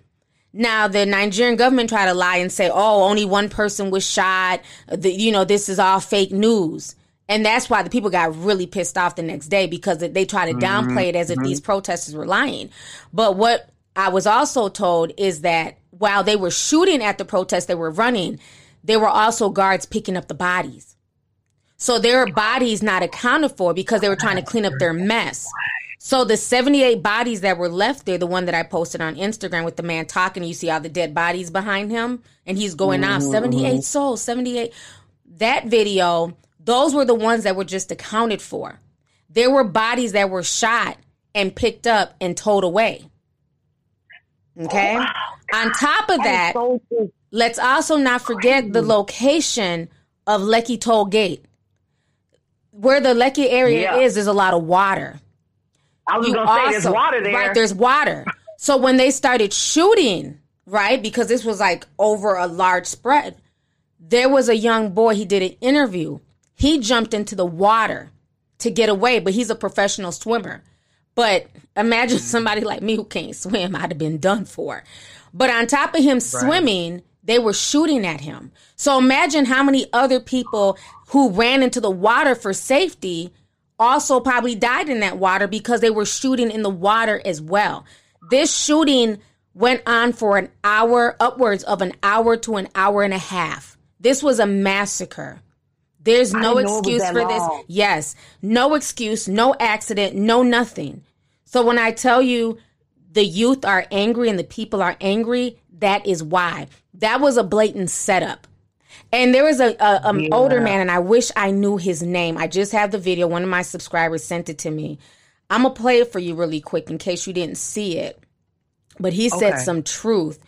now the Nigerian government tried to lie and say, oh, only one person was shot. The, you know, this is all fake news. And that's why the people got really pissed off the next day because they try to mm-hmm. downplay it as if these mm-hmm. protesters were lying. But what I was also told is that while they were shooting at the protests they were running, there were also guards picking up the bodies. So there are bodies not accounted for because they were trying to clean up their mess. So the 78 bodies that were left there, the one that I posted on Instagram with the man talking, you see all the dead bodies behind him, and he's going off mm-hmm, 78 mm-hmm. souls, 78. That video, those were the ones that were just accounted for. There were bodies that were shot and picked up and towed away. Okay. On top of that, So cool. Let's also not forget the location of Lekki Toll Gate. Where the Lekki area Yeah. is, there's a lot of water. I was You gonna say there's water there. Right, there's water. So when they started shooting, right, because this was like over a large spread, there was a young boy, he did an interview. He jumped into the water to get away, but he's a professional swimmer. But imagine <laughs> somebody like me who can't swim, I'd have been done for. But on top of him swimming, they were shooting at him. So imagine how many other people who ran into the water for safety also probably died in that water because they were shooting in the water as well. This shooting went on for an hour, upwards of an hour to an hour and a half. This was a massacre. There's no didn't know it was excuse for this. Yes, no excuse, no accident, no nothing. So when I tell you the youth are angry and the people are angry, that is why. That was a blatant setup. And there was a, a an older man, and I wish I knew his name. I just have the video. One of my subscribers sent it to me. I'm gonna play it for you really quick in case you didn't see it. But he said Okay. some truth,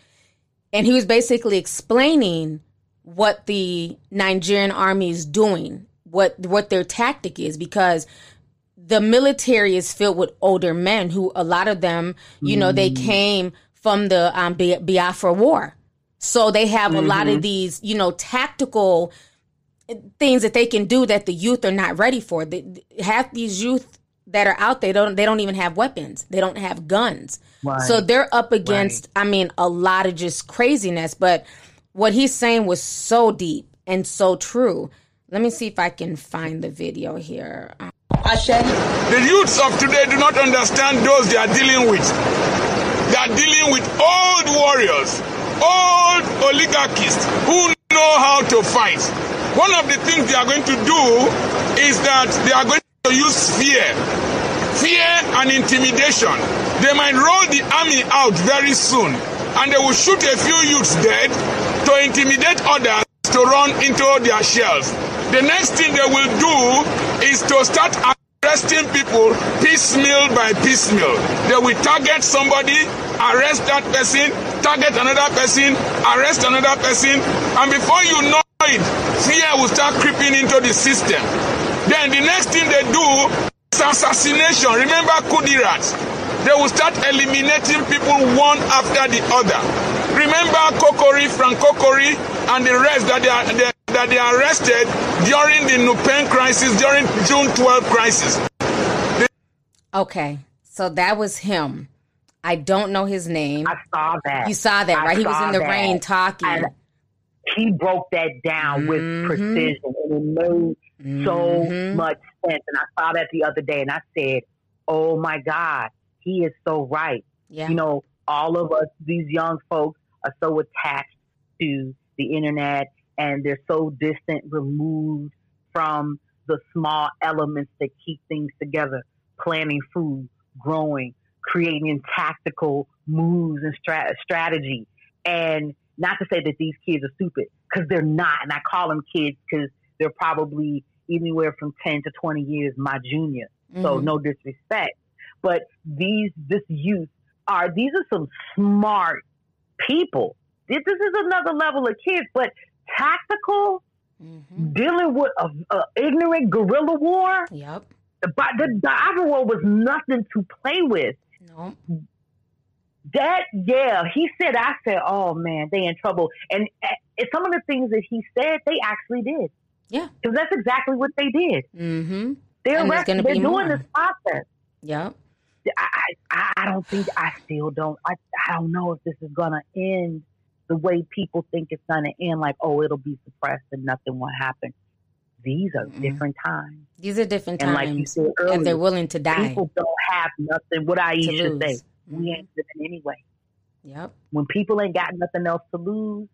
and he was basically explaining what the Nigerian army is doing, what what their tactic is, because the military is filled with older men who a lot of them, you know, they mm. came from the um, Bi- Biafra War. So they have a lot of these, you know, tactical things that they can do that the youth are not ready for. The, half these youth that are out there don't they don't even have weapons. They don't have guns. Right. So they're up against I mean a lot of just craziness, but what he's saying was so deep and so true. Let me see if I can find the video here. The youths of today do not understand those they are dealing with. They are dealing with old warriors, old oligarchists who know how to fight. One of the things they are going to do is that they are going to use fear. Fear and intimidation. They might roll the army out very soon and they will shoot a few youths dead to intimidate others to run into their shells. The next thing they will do is to start arresting people piecemeal by piecemeal. They will target somebody, arrest that person, target another person, arrest another person, and before you know it, fear will start creeping into the system. Then the next thing they do is assassination. Remember Kudirat? They will start eliminating people one after the other. Remember Kokori, Frank Kokori, and the rest that they are they, that they arrested during the NUPENG crisis, during June 12 crisis. Okay. So that was him. I don't know his name. I saw that. You saw that, I right? He was in the that. rain talking. And he broke that down with Mhm. precision, and it made so Mhm. much sense. And I saw that the other day, and I said, "Oh my God, he is so right." yeah. You know, all of us, these young folks, are so attached to the internet, and they're so distant, removed from the small elements that keep things together: planning food, growing, creating tactical moves and stra- strategy. And not to say that these kids are stupid, because they're not. And I call them kids because they're probably anywhere from 10 to 20 years my junior. So Mhm. no disrespect. But these, this youth are, these are some smart people. This, this is another level of kids, but tactical, Mhm. dealing with a, a ignorant guerrilla war, Yep. but the, the War was nothing to play with. No. That yeah, he said. I said, "Oh man, they in trouble." And uh, some of the things that he said, they actually did. Yeah. because that's exactly what they did. Mm-hmm. They're gonna They're be doing more. this process. Yep. I, I I don't think I still don't. I I don't know if this is gonna end the way people think it's gonna end. Like, oh, it'll be suppressed and nothing will happen. These are Mm-mm. different times, These are different and times. like you said earlier, and they're willing to die people don't have nothing. What to Aisha lose. say, we mm-hmm. ain't living anyway. Yep. when people ain't got nothing else to lose,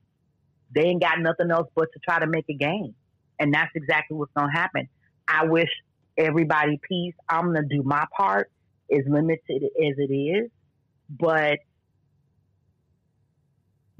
they ain't got nothing else but to try to make a game. And that's exactly what's going to happen. I wish everybody peace. I'm going to do my part, as limited as it is. But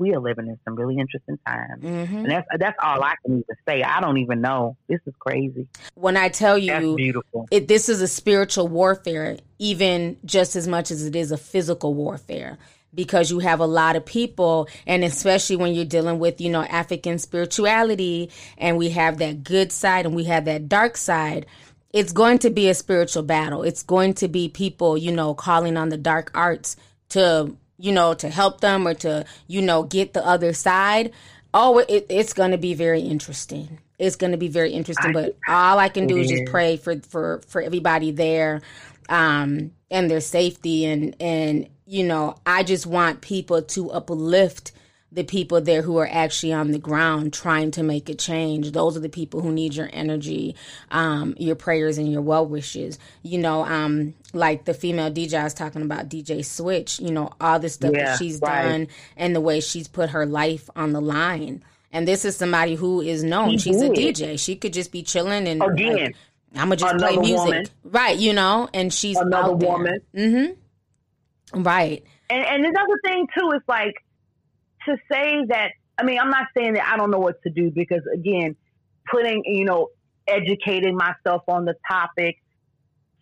we are living in some really interesting times. hmm And that's, that's all I can even say. I don't even know. This is crazy. When I tell That's you, beautiful. it, this is a spiritual warfare, even just as much as it is a physical warfare. Because you have a lot of people, and especially when you're dealing with, you know, African spirituality, and we have that good side and we have that dark side, it's going to be a spiritual battle. It's going to be people, you know, calling on the dark arts to, you know, to help them or to, you know, get the other side. Oh, it, it's going to be very interesting. It's going to be very interesting. But all I can do is just pray for for for everybody there, um, and their safety and and you know, I just want people to uplift the people there who are actually on the ground trying to make a change. Those are the people who need your energy, um, your prayers, and your well wishes. You know, um, like the female DJ I was talking about, DJ Switch. You know, all the stuff Yeah, that she's right. done and the way she's put her life on the line. And this is somebody who is known. She She's a. DJ. She could just be chilling and Again, like, I'm gonna just play music, woman. right? You know, and she's Another woman. Mm-hmm. Right. And, and another thing too is like to say that. I mean, I'm not saying that I don't know what to do because again, putting you know, educating myself on the topic,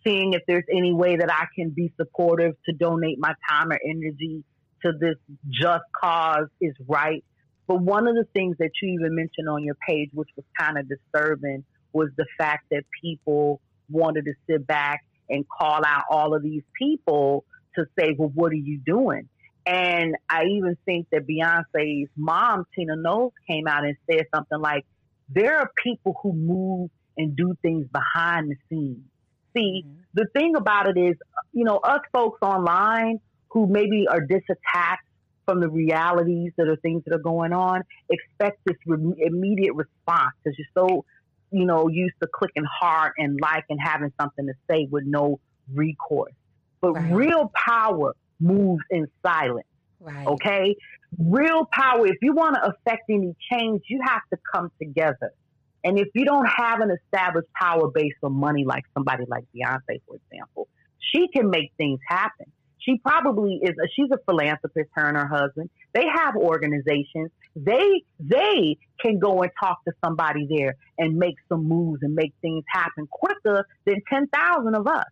seeing if there's any way that I can be supportive to donate my time or energy to this just cause is right. But one of the things that you even mentioned on your page, which was kind of disturbing, was the fact that people wanted to sit back and call out all of these people to say, well, what are you doing? And I even think that Beyonce's mom, Tina Knowles, came out and said something like, there are people who move and do things behind the scenes See, mm-hmm. the thing about it is, you know, us folks online who maybe are disattached from the realities that are things that are going on expect this re- immediate response because you're so, you know, used to clicking heart and like and having something to say with no recourse. But right. real power moves in silence. Right. Okay? Real power, if you want to affect any change, you have to come together. And if you don't have an established power base on money, like somebody like Beyonce, for example, she can make things happen. She probably is. A, she's a philanthropist. Her and her husband. They have organizations. They they can go and talk to somebody there and make some moves and make things happen quicker than ten thousand of us.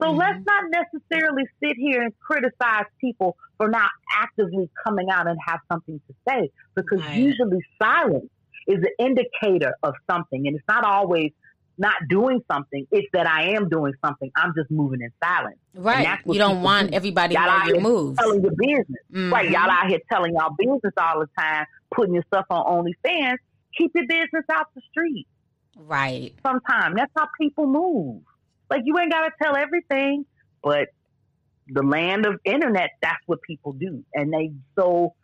So mm-hmm. let's not necessarily sit here and criticize people for not actively coming out and have something to say because right. usually silence is an indicator of something and it's not always not doing something. It's that I am doing something. I'm just moving in silence. Right. You don't want do. everybody to know your moves. Telling your business. Mm-hmm. Right. Y'all out here telling y'all business all the time, putting your stuff on OnlyFans. Keep your business out the street. Right. Sometimes that's how people move. Like you ain't gotta tell everything, but the land of internet, that's what people do, and they so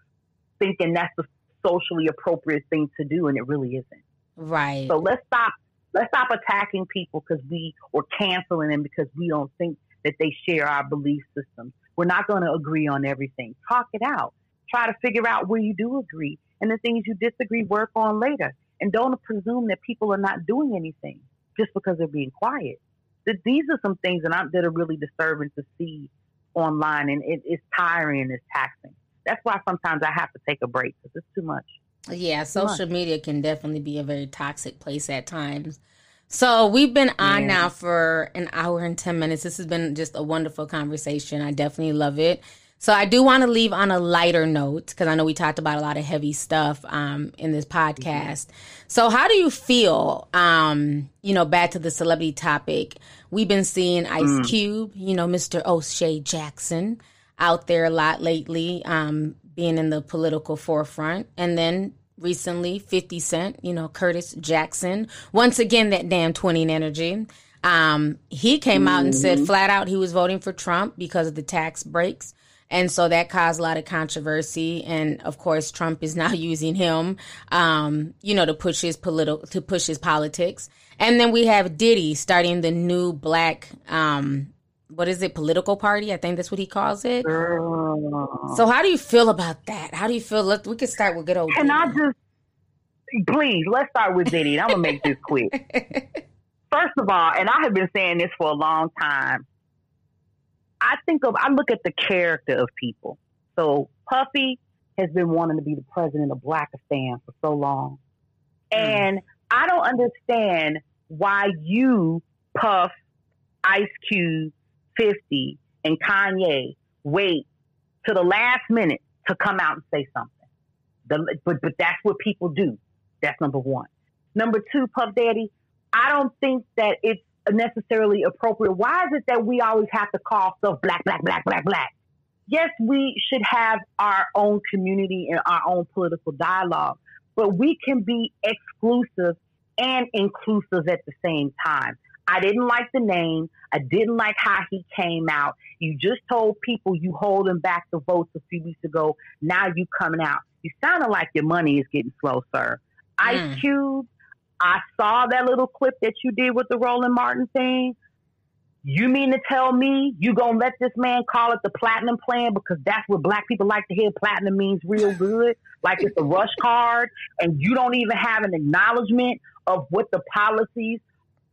thinking that's the socially appropriate thing to do, and it really isn't. Right. So let's stop. Let's stop attacking people because we or canceling them because we don't think that they share our belief systems. We're not going to agree on everything. Talk it out. Try to figure out where you do agree, and the things you disagree, work on later. And don't presume that people are not doing anything just because they're being quiet these are some things that, I'm, that are really disturbing to see online, and it, it's tiring and it's taxing. That's why sometimes I have to take a break because it's too much. Yeah, social media can definitely be a very toxic place at times. So we've been on yeah. now for an hour and 10 minutes. This has been just a wonderful conversation. I definitely love it. So I do want to leave on a lighter note because I know we talked about a lot of heavy stuff um, in this podcast. Mm-hmm. So how do you feel? Um, you know, back to the celebrity topic. We've been seeing Ice mm. Cube, you know, Mr. O'Shea Jackson out there a lot lately, um, being in the political forefront, and then recently 50 Cent, you know, Curtis Jackson. Once again, that damn twinning energy. Um, he came out and said mm-hmm. flat out he was voting for Trump because of the tax breaks. And so that caused a lot of controversy. And of course, Trump is now <laughs> using him, um, you know, to push his political, to push his politics. And then we have Diddy starting the new black, um, what is it, political party? I think that's what he calls it. So how do you feel about that? How do you feel? Let, we can start with good old. Can Diddy. I just, please, let's start with Diddy. I'm gonna make this quick. <laughs> First of all, and I have been saying this for a long time. I think of, I look at the character of people. So Puffy has been wanting to be the president of Blackistan for so long. Mm. And I don't understand why you, Puff, Ice Cube, 50, and Kanye wait to the last minute to come out and say something. The, but, but that's what people do. That's number one. Number two, Puff Daddy, I don't think that it's necessarily appropriate. Why is it that we always have to call stuff black, black, black, black, black? Yes, we should have our own community and our own political dialogue, but we can be exclusive and inclusive at the same time. I didn't like the name. I didn't like how he came out. You just told people you holding back the votes a few weeks ago. Now you coming out. You sounded like your money is getting slow, sir. Mm. Ice Cube, I saw that little clip that you did with the Roland Martin thing. You mean to tell me you gonna let this man call it the platinum plan because that's what black people like to hear platinum means real <laughs> good, like it's a rush card, and you don't even have an acknowledgement of what the policies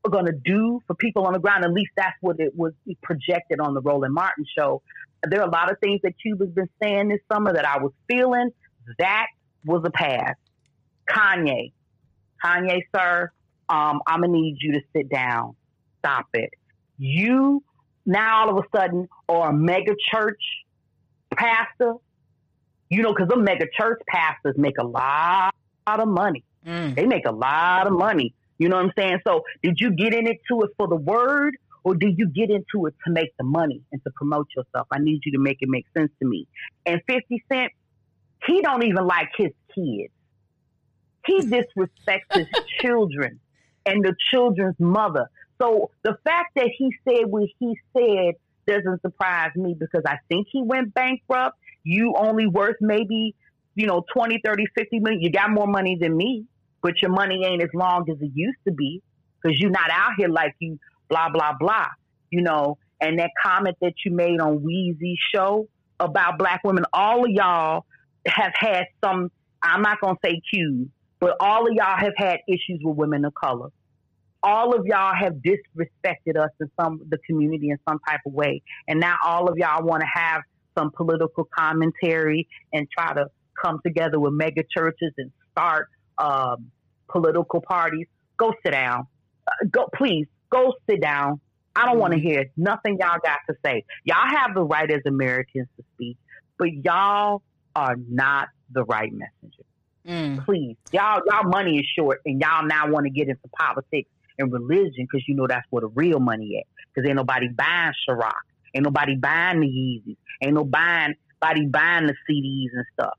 are gonna do for people on the ground. At least that's what it was projected on the Roland Martin show. There are a lot of things that Cube's been saying this summer that I was feeling. That was a pass. Kanye, Kanye, sir, um, I'm gonna need you to sit down. Stop it. You now all of a sudden are a mega church pastor. You know, because the mega church pastors make a lot of money. Mm. They make a lot of money. You know what I'm saying? So, did you get into it for the word, or did you get into it to make the money and to promote yourself? I need you to make it make sense to me. And 50 Cent, he don't even like his kids. He disrespects his children and the children's mother. So the fact that he said what he said doesn't surprise me because I think he went bankrupt. You only worth maybe, you know, 20, 30, 50 million. You got more money than me, but your money ain't as long as it used to be because you're not out here like you blah, blah, blah, you know. And that comment that you made on Weezy's show about black women, all of y'all have had some, I'm not going to say cues, but all of y'all have had issues with women of color all of y'all have disrespected us in some the community in some type of way, and now all of y'all want to have some political commentary and try to come together with mega churches and start um, political parties. Go sit down. Uh, go, please. Go sit down. I don't mm-hmm. want to hear nothing y'all got to say. Y'all have the right as Americans to speak, but y'all are not the right messenger. Mm. Please, y'all, y'all money is short, and y'all now want to get into politics and religion because you know that's where the real money at. Because ain't nobody buying Ciroc, ain't nobody buying the Yeezys, ain't nobody buying, buying the CDs and stuff.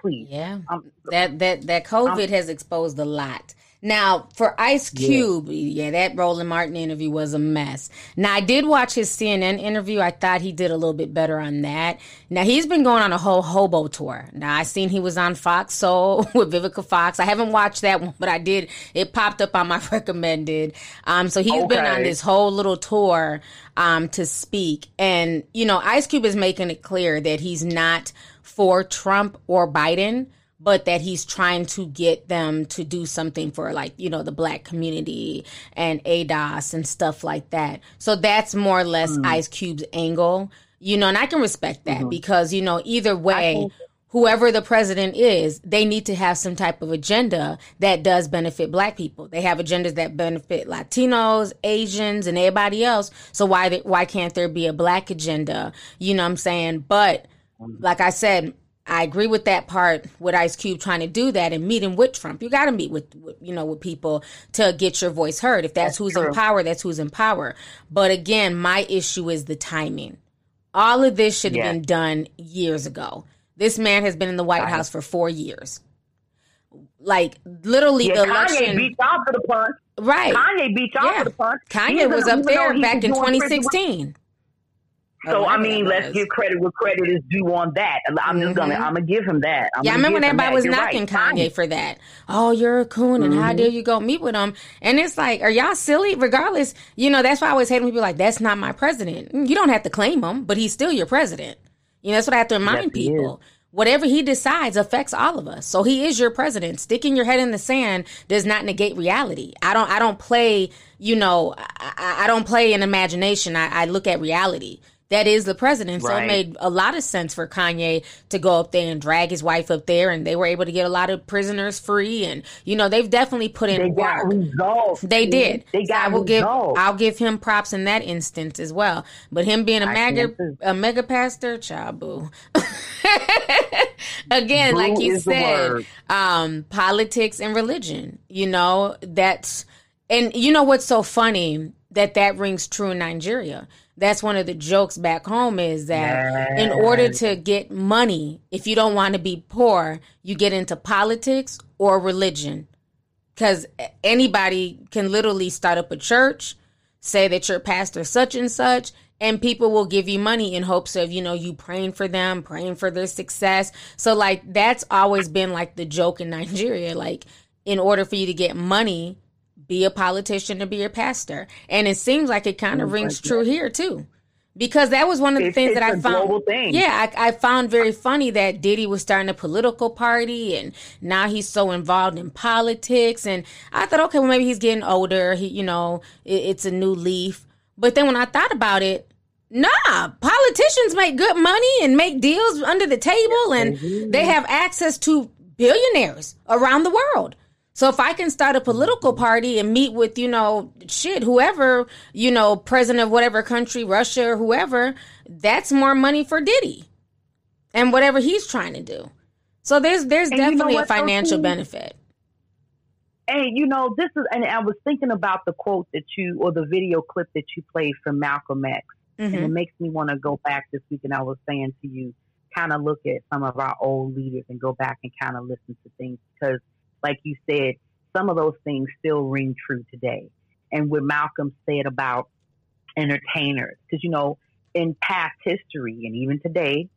Please, yeah, um, that that that COVID um, has exposed a lot. Now, for Ice Cube, yeah. yeah. that Roland Martin interview was a mess. Now, I did watch his CNN interview. I thought he did a little bit better on that. Now, he's been going on a whole hobo tour. Now, I seen he was on Fox Soul <laughs> with Vivica Fox. I haven't watched that one, but I did. It popped up on my <laughs> recommended. Um, so he's okay. been on this whole little tour um, to speak. And, you know, Ice Cube is making it clear that he's not for Trump or Biden but that he's trying to get them to do something for like you know the black community and ADOS and stuff like that. So that's more or less mm. Ice Cube's angle, you know, and I can respect that mm-hmm. because you know either way. Whoever the president is, they need to have some type of agenda that does benefit black people. They have agendas that benefit Latinos, Asians, and everybody else. So why why can't there be a black agenda? You know what I'm saying? But mm. like I said, I agree with that part with Ice Cube trying to do that and meeting with Trump. You got to meet with, you know with people to get your voice heard. If that's, that's who's true. in power, that's who's in power. But again, my issue is the timing. All of this should have yeah. been done years ago. This man has been in the White House for four years. Like literally, yeah, the election. Kanye beat off for the punch. Right. Kanye beat off yeah. for the punch. Kanye was up there back in 2016. So I mean, let's give credit where credit is due on that. I'm mm-hmm. just gonna, mm-hmm. I'm gonna give him that. I'm yeah, I remember when everybody was knocking right. Kanye for that. Oh, you're a coon, and mm-hmm. how dare you go meet with him? And it's like, are y'all silly? Regardless, you know, that's why I always hate when people like, that's not my president. You don't have to claim him, but he's still your president. You know, that's what I have to remind yes, people. Whatever he decides affects all of us. So he is your president. Sticking your head in the sand does not negate reality. I don't. I don't play. You know, I, I don't play in imagination. I, I look at reality that is the president. Right. So it made a lot of sense for Kanye to go up there and drag his wife up there, and they were able to get a lot of prisoners free. And you know, they've definitely put in they work. results. They did. They got so I will results. give I'll give him props in that instance as well. But him being a mega a mega pastor, chabu. <laughs> Again, boo like you said, um, politics and religion. You know that's and you know what's so funny that that rings true in Nigeria that's one of the jokes back home is that in order to get money, if you don't want to be poor, you get into politics or religion. Because anybody can literally start up a church, say that you're pastor such and such, and people will give you money in hopes of, you know, you praying for them, praying for their success. So, like, that's always been like the joke in Nigeria. Like, in order for you to get money, be a politician to be a pastor. And it seems like it kind of oh, rings true here too. Because that was one of the it's, things it's that I found. Yeah, I, I, found very funny that Diddy was starting a political party, and now he's so involved in politics. And I thought, okay, well maybe he's getting older. He, you know, it, it's a new leaf. But then when I thought about it, nah, politicians make good money and make deals under the table, and they have access to billionaires around the world. So if I can start a political party and meet with, you know, shit, whoever, you know, president of whatever country, Russia or whoever, that's more money for Diddy and whatever he's trying to do. So there's there's and definitely you know a financial benefit. And you know, this is and I was thinking about the quote that you or the video clip that you played from Malcolm X. Mm-hmm. And it mm-hmm. makes me want to go back this week and I was saying to you, kind of look at some of our old leaders and go back and kind of listen to things because like you said, some of those things still ring true today. and what Malcolm said about entertainers. Because, you know, in past history and even today,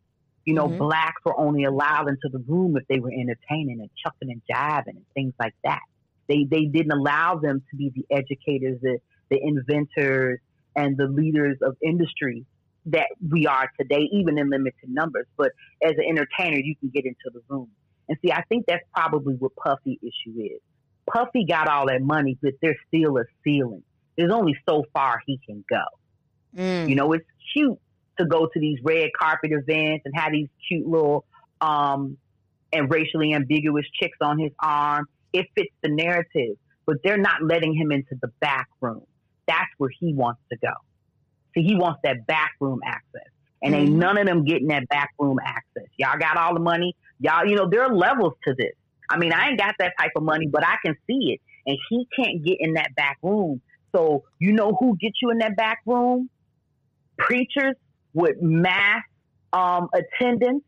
you know, mm-hmm. blacks were only allowed into the room if they were entertaining and chucking and jiving and things like that. They they didn't allow them to be the educators, the the inventors, and the leaders of industry that we are today, even in limited numbers. But as an entertainer, you can get into the room. And see, I think that's probably what Puffy issue is. Puffy got all that money, but there's still a ceiling. There's only so far he can go. Mm. You know, it's cute to go to these red carpet events and have these cute little um, and racially ambiguous chicks on his arm. It fits the narrative, but they're not letting him into the back room. That's where he wants to go. See, he wants that back room access. And mm-hmm. ain't none of them getting that backroom access. Y'all got all the money. Y'all, you know, there are levels to this. I mean, I ain't got that type of money, but I can see it. And he can't get in that back room. So you know who gets you in that back room? Preachers with mass um, attendance,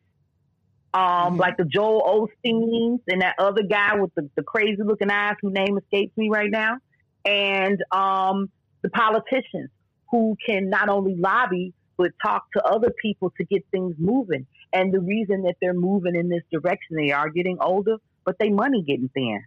um, mm-hmm. like the Joel Osteens and that other guy with the, the crazy looking eyes whose name escapes me right now, and um, the politicians who can not only lobby but talk to other people to get things moving. And the reason that they're moving in this direction, they are getting older, but they money getting thin.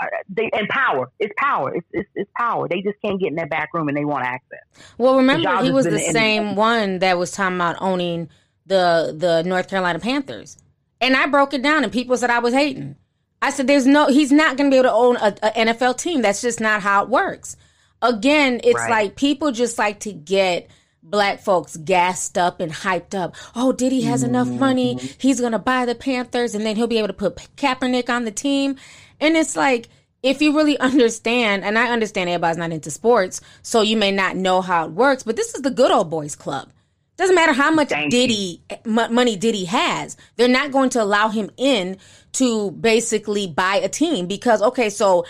Uh, they and power. It's power. It's, it's, it's power. They just can't get in that back room and they want access. Well, remember he was the same one that was talking about owning the the North Carolina Panthers, and I broke it down, and people said I was hating. I said, "There's no. He's not going to be able to own a, a, NFL team. That's just not how it works." Again, it's right. like people just like to get black folks gassed up and hyped up. Oh, Diddy has mm-hmm. enough money. He's going to buy the Panthers and then he'll be able to put Kaepernick on the team. And it's like, if you really <laughs> understand, and I understand everybody's not into sports, so you may not know how it works, but this is the good old boys club. Doesn't matter how much Thank Diddy m- money Diddy has, they're not going to allow him in to basically buy a team because okay, so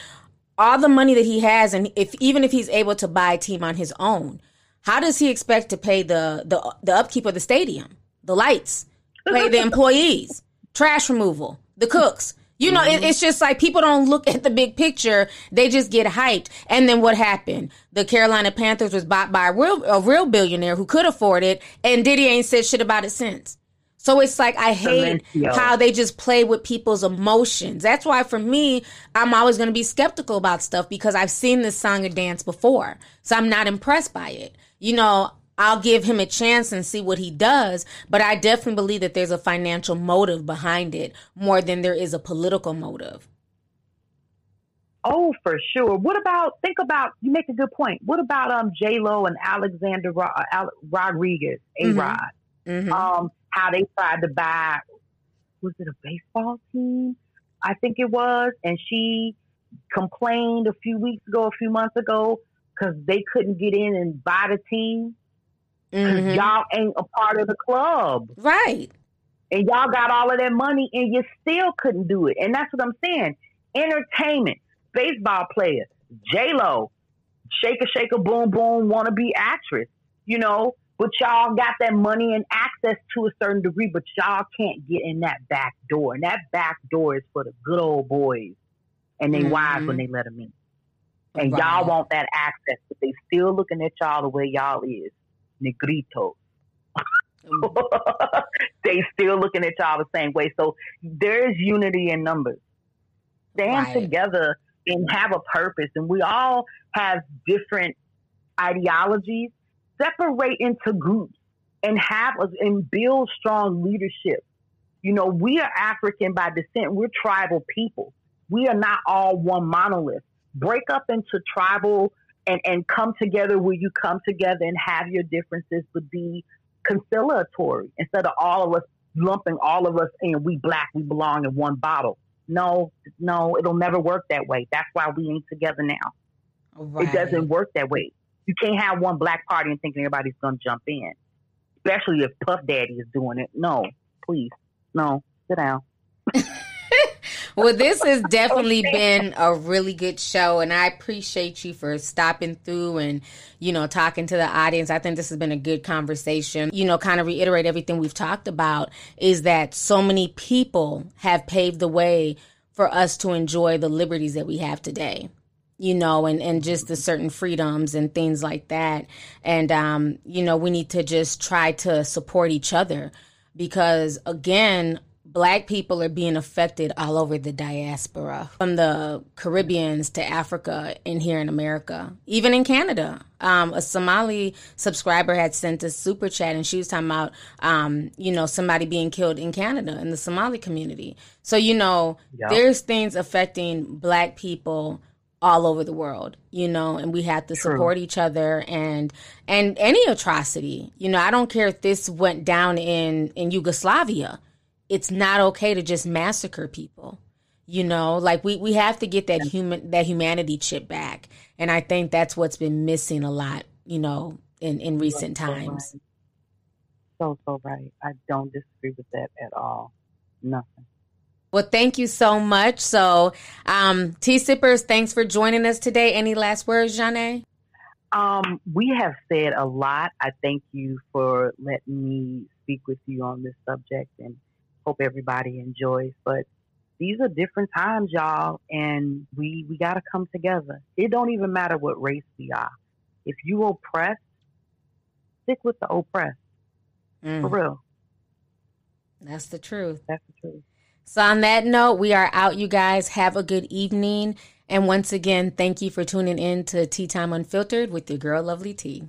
all the money that he has, and if even if he's able to buy a team on his own, how does he expect to pay the the the upkeep of the stadium, the lights, pay the employees, trash removal, the cooks? You know, mm-hmm. it, it's just like people don't look at the big picture; they just get hyped. And then what happened? The Carolina Panthers was bought by a real a real billionaire who could afford it, and Diddy ain't said shit about it since. So it's like I hate how they just play with people's emotions. That's why for me, I'm always going to be skeptical about stuff because I've seen this song and dance before. So I'm not impressed by it. You know, I'll give him a chance and see what he does, but I definitely believe that there's a financial motive behind it more than there is a political motive. Oh, for sure. What about think about you make a good point. What about um J Lo and Alexander Ro- uh, Rodriguez, A Rod? Mm-hmm. Um, how they tried to buy was it a baseball team? I think it was, and she complained a few weeks ago, a few months ago, because they couldn't get in and buy the team because mm-hmm. y'all ain't a part of the club, right? And y'all got all of that money, and you still couldn't do it. And that's what I'm saying. Entertainment, baseball player, J Lo, shake a shake a boom boom, wanna be actress, you know but y'all got that money and access to a certain degree, but y'all can't get in that back door. And that back door is for the good old boys and they mm-hmm. wives when they let them in. And right. y'all want that access, but they still looking at y'all the way y'all is, negritos. Mm. <laughs> they still looking at y'all the same way. So there is unity in numbers. Stand right. together and have a purpose. And we all have different ideologies separate into groups and have us and build strong leadership. You know, we are African by descent. We're tribal people. We are not all one monolith. Break up into tribal and, and come together where you come together and have your differences, but be conciliatory instead of all of us lumping all of us in. We black, we belong in one bottle. No, no, it'll never work that way. That's why we ain't together now. Right. It doesn't work that way. You can't have one black party and think everybody's going to jump in, especially if Puff Daddy is doing it. No, please, no, sit down. <laughs> well, this has definitely been a really good show, and I appreciate you for stopping through and, you know, talking to the audience. I think this has been a good conversation. You know, kind of reiterate everything we've talked about is that so many people have paved the way for us to enjoy the liberties that we have today. you know, and, and just the certain freedoms and things like that. And, um, you know, we need to just try to support each other because, again, black people are being affected all over the diaspora from the Caribbeans to Africa and here in America, even in Canada. Um, a Somali subscriber had sent a super chat and she was talking about, um, you know, somebody being killed in Canada in the Somali community. So, you know, yep. there's things affecting black people all over the world, you know, and we have to True. support each other and and any atrocity. You know, I don't care if this went down in in Yugoslavia it's not okay to just massacre people. You know, like we, we have to get that human that humanity chip back. And I think that's what's been missing a lot, you know, in, in recent so times. So so right. I don't disagree with that at all. Nothing. Well, thank you so much. So, um, Tea Sippers, thanks for joining us today. Any last words, Janae? Um, we have said a lot. I thank you for letting me speak with you on this subject and hope everybody enjoys. But these are different times, y'all, and we we got to come together. It don't even matter what race we are. If you oppressed, stick with the oppressed. Mm. For real. That's the truth. That's the truth. So on that note, we are out, you guys. Have a good evening. And once again, thank you for tuning in to Tea Time Unfiltered with your girl, Lovely Tea.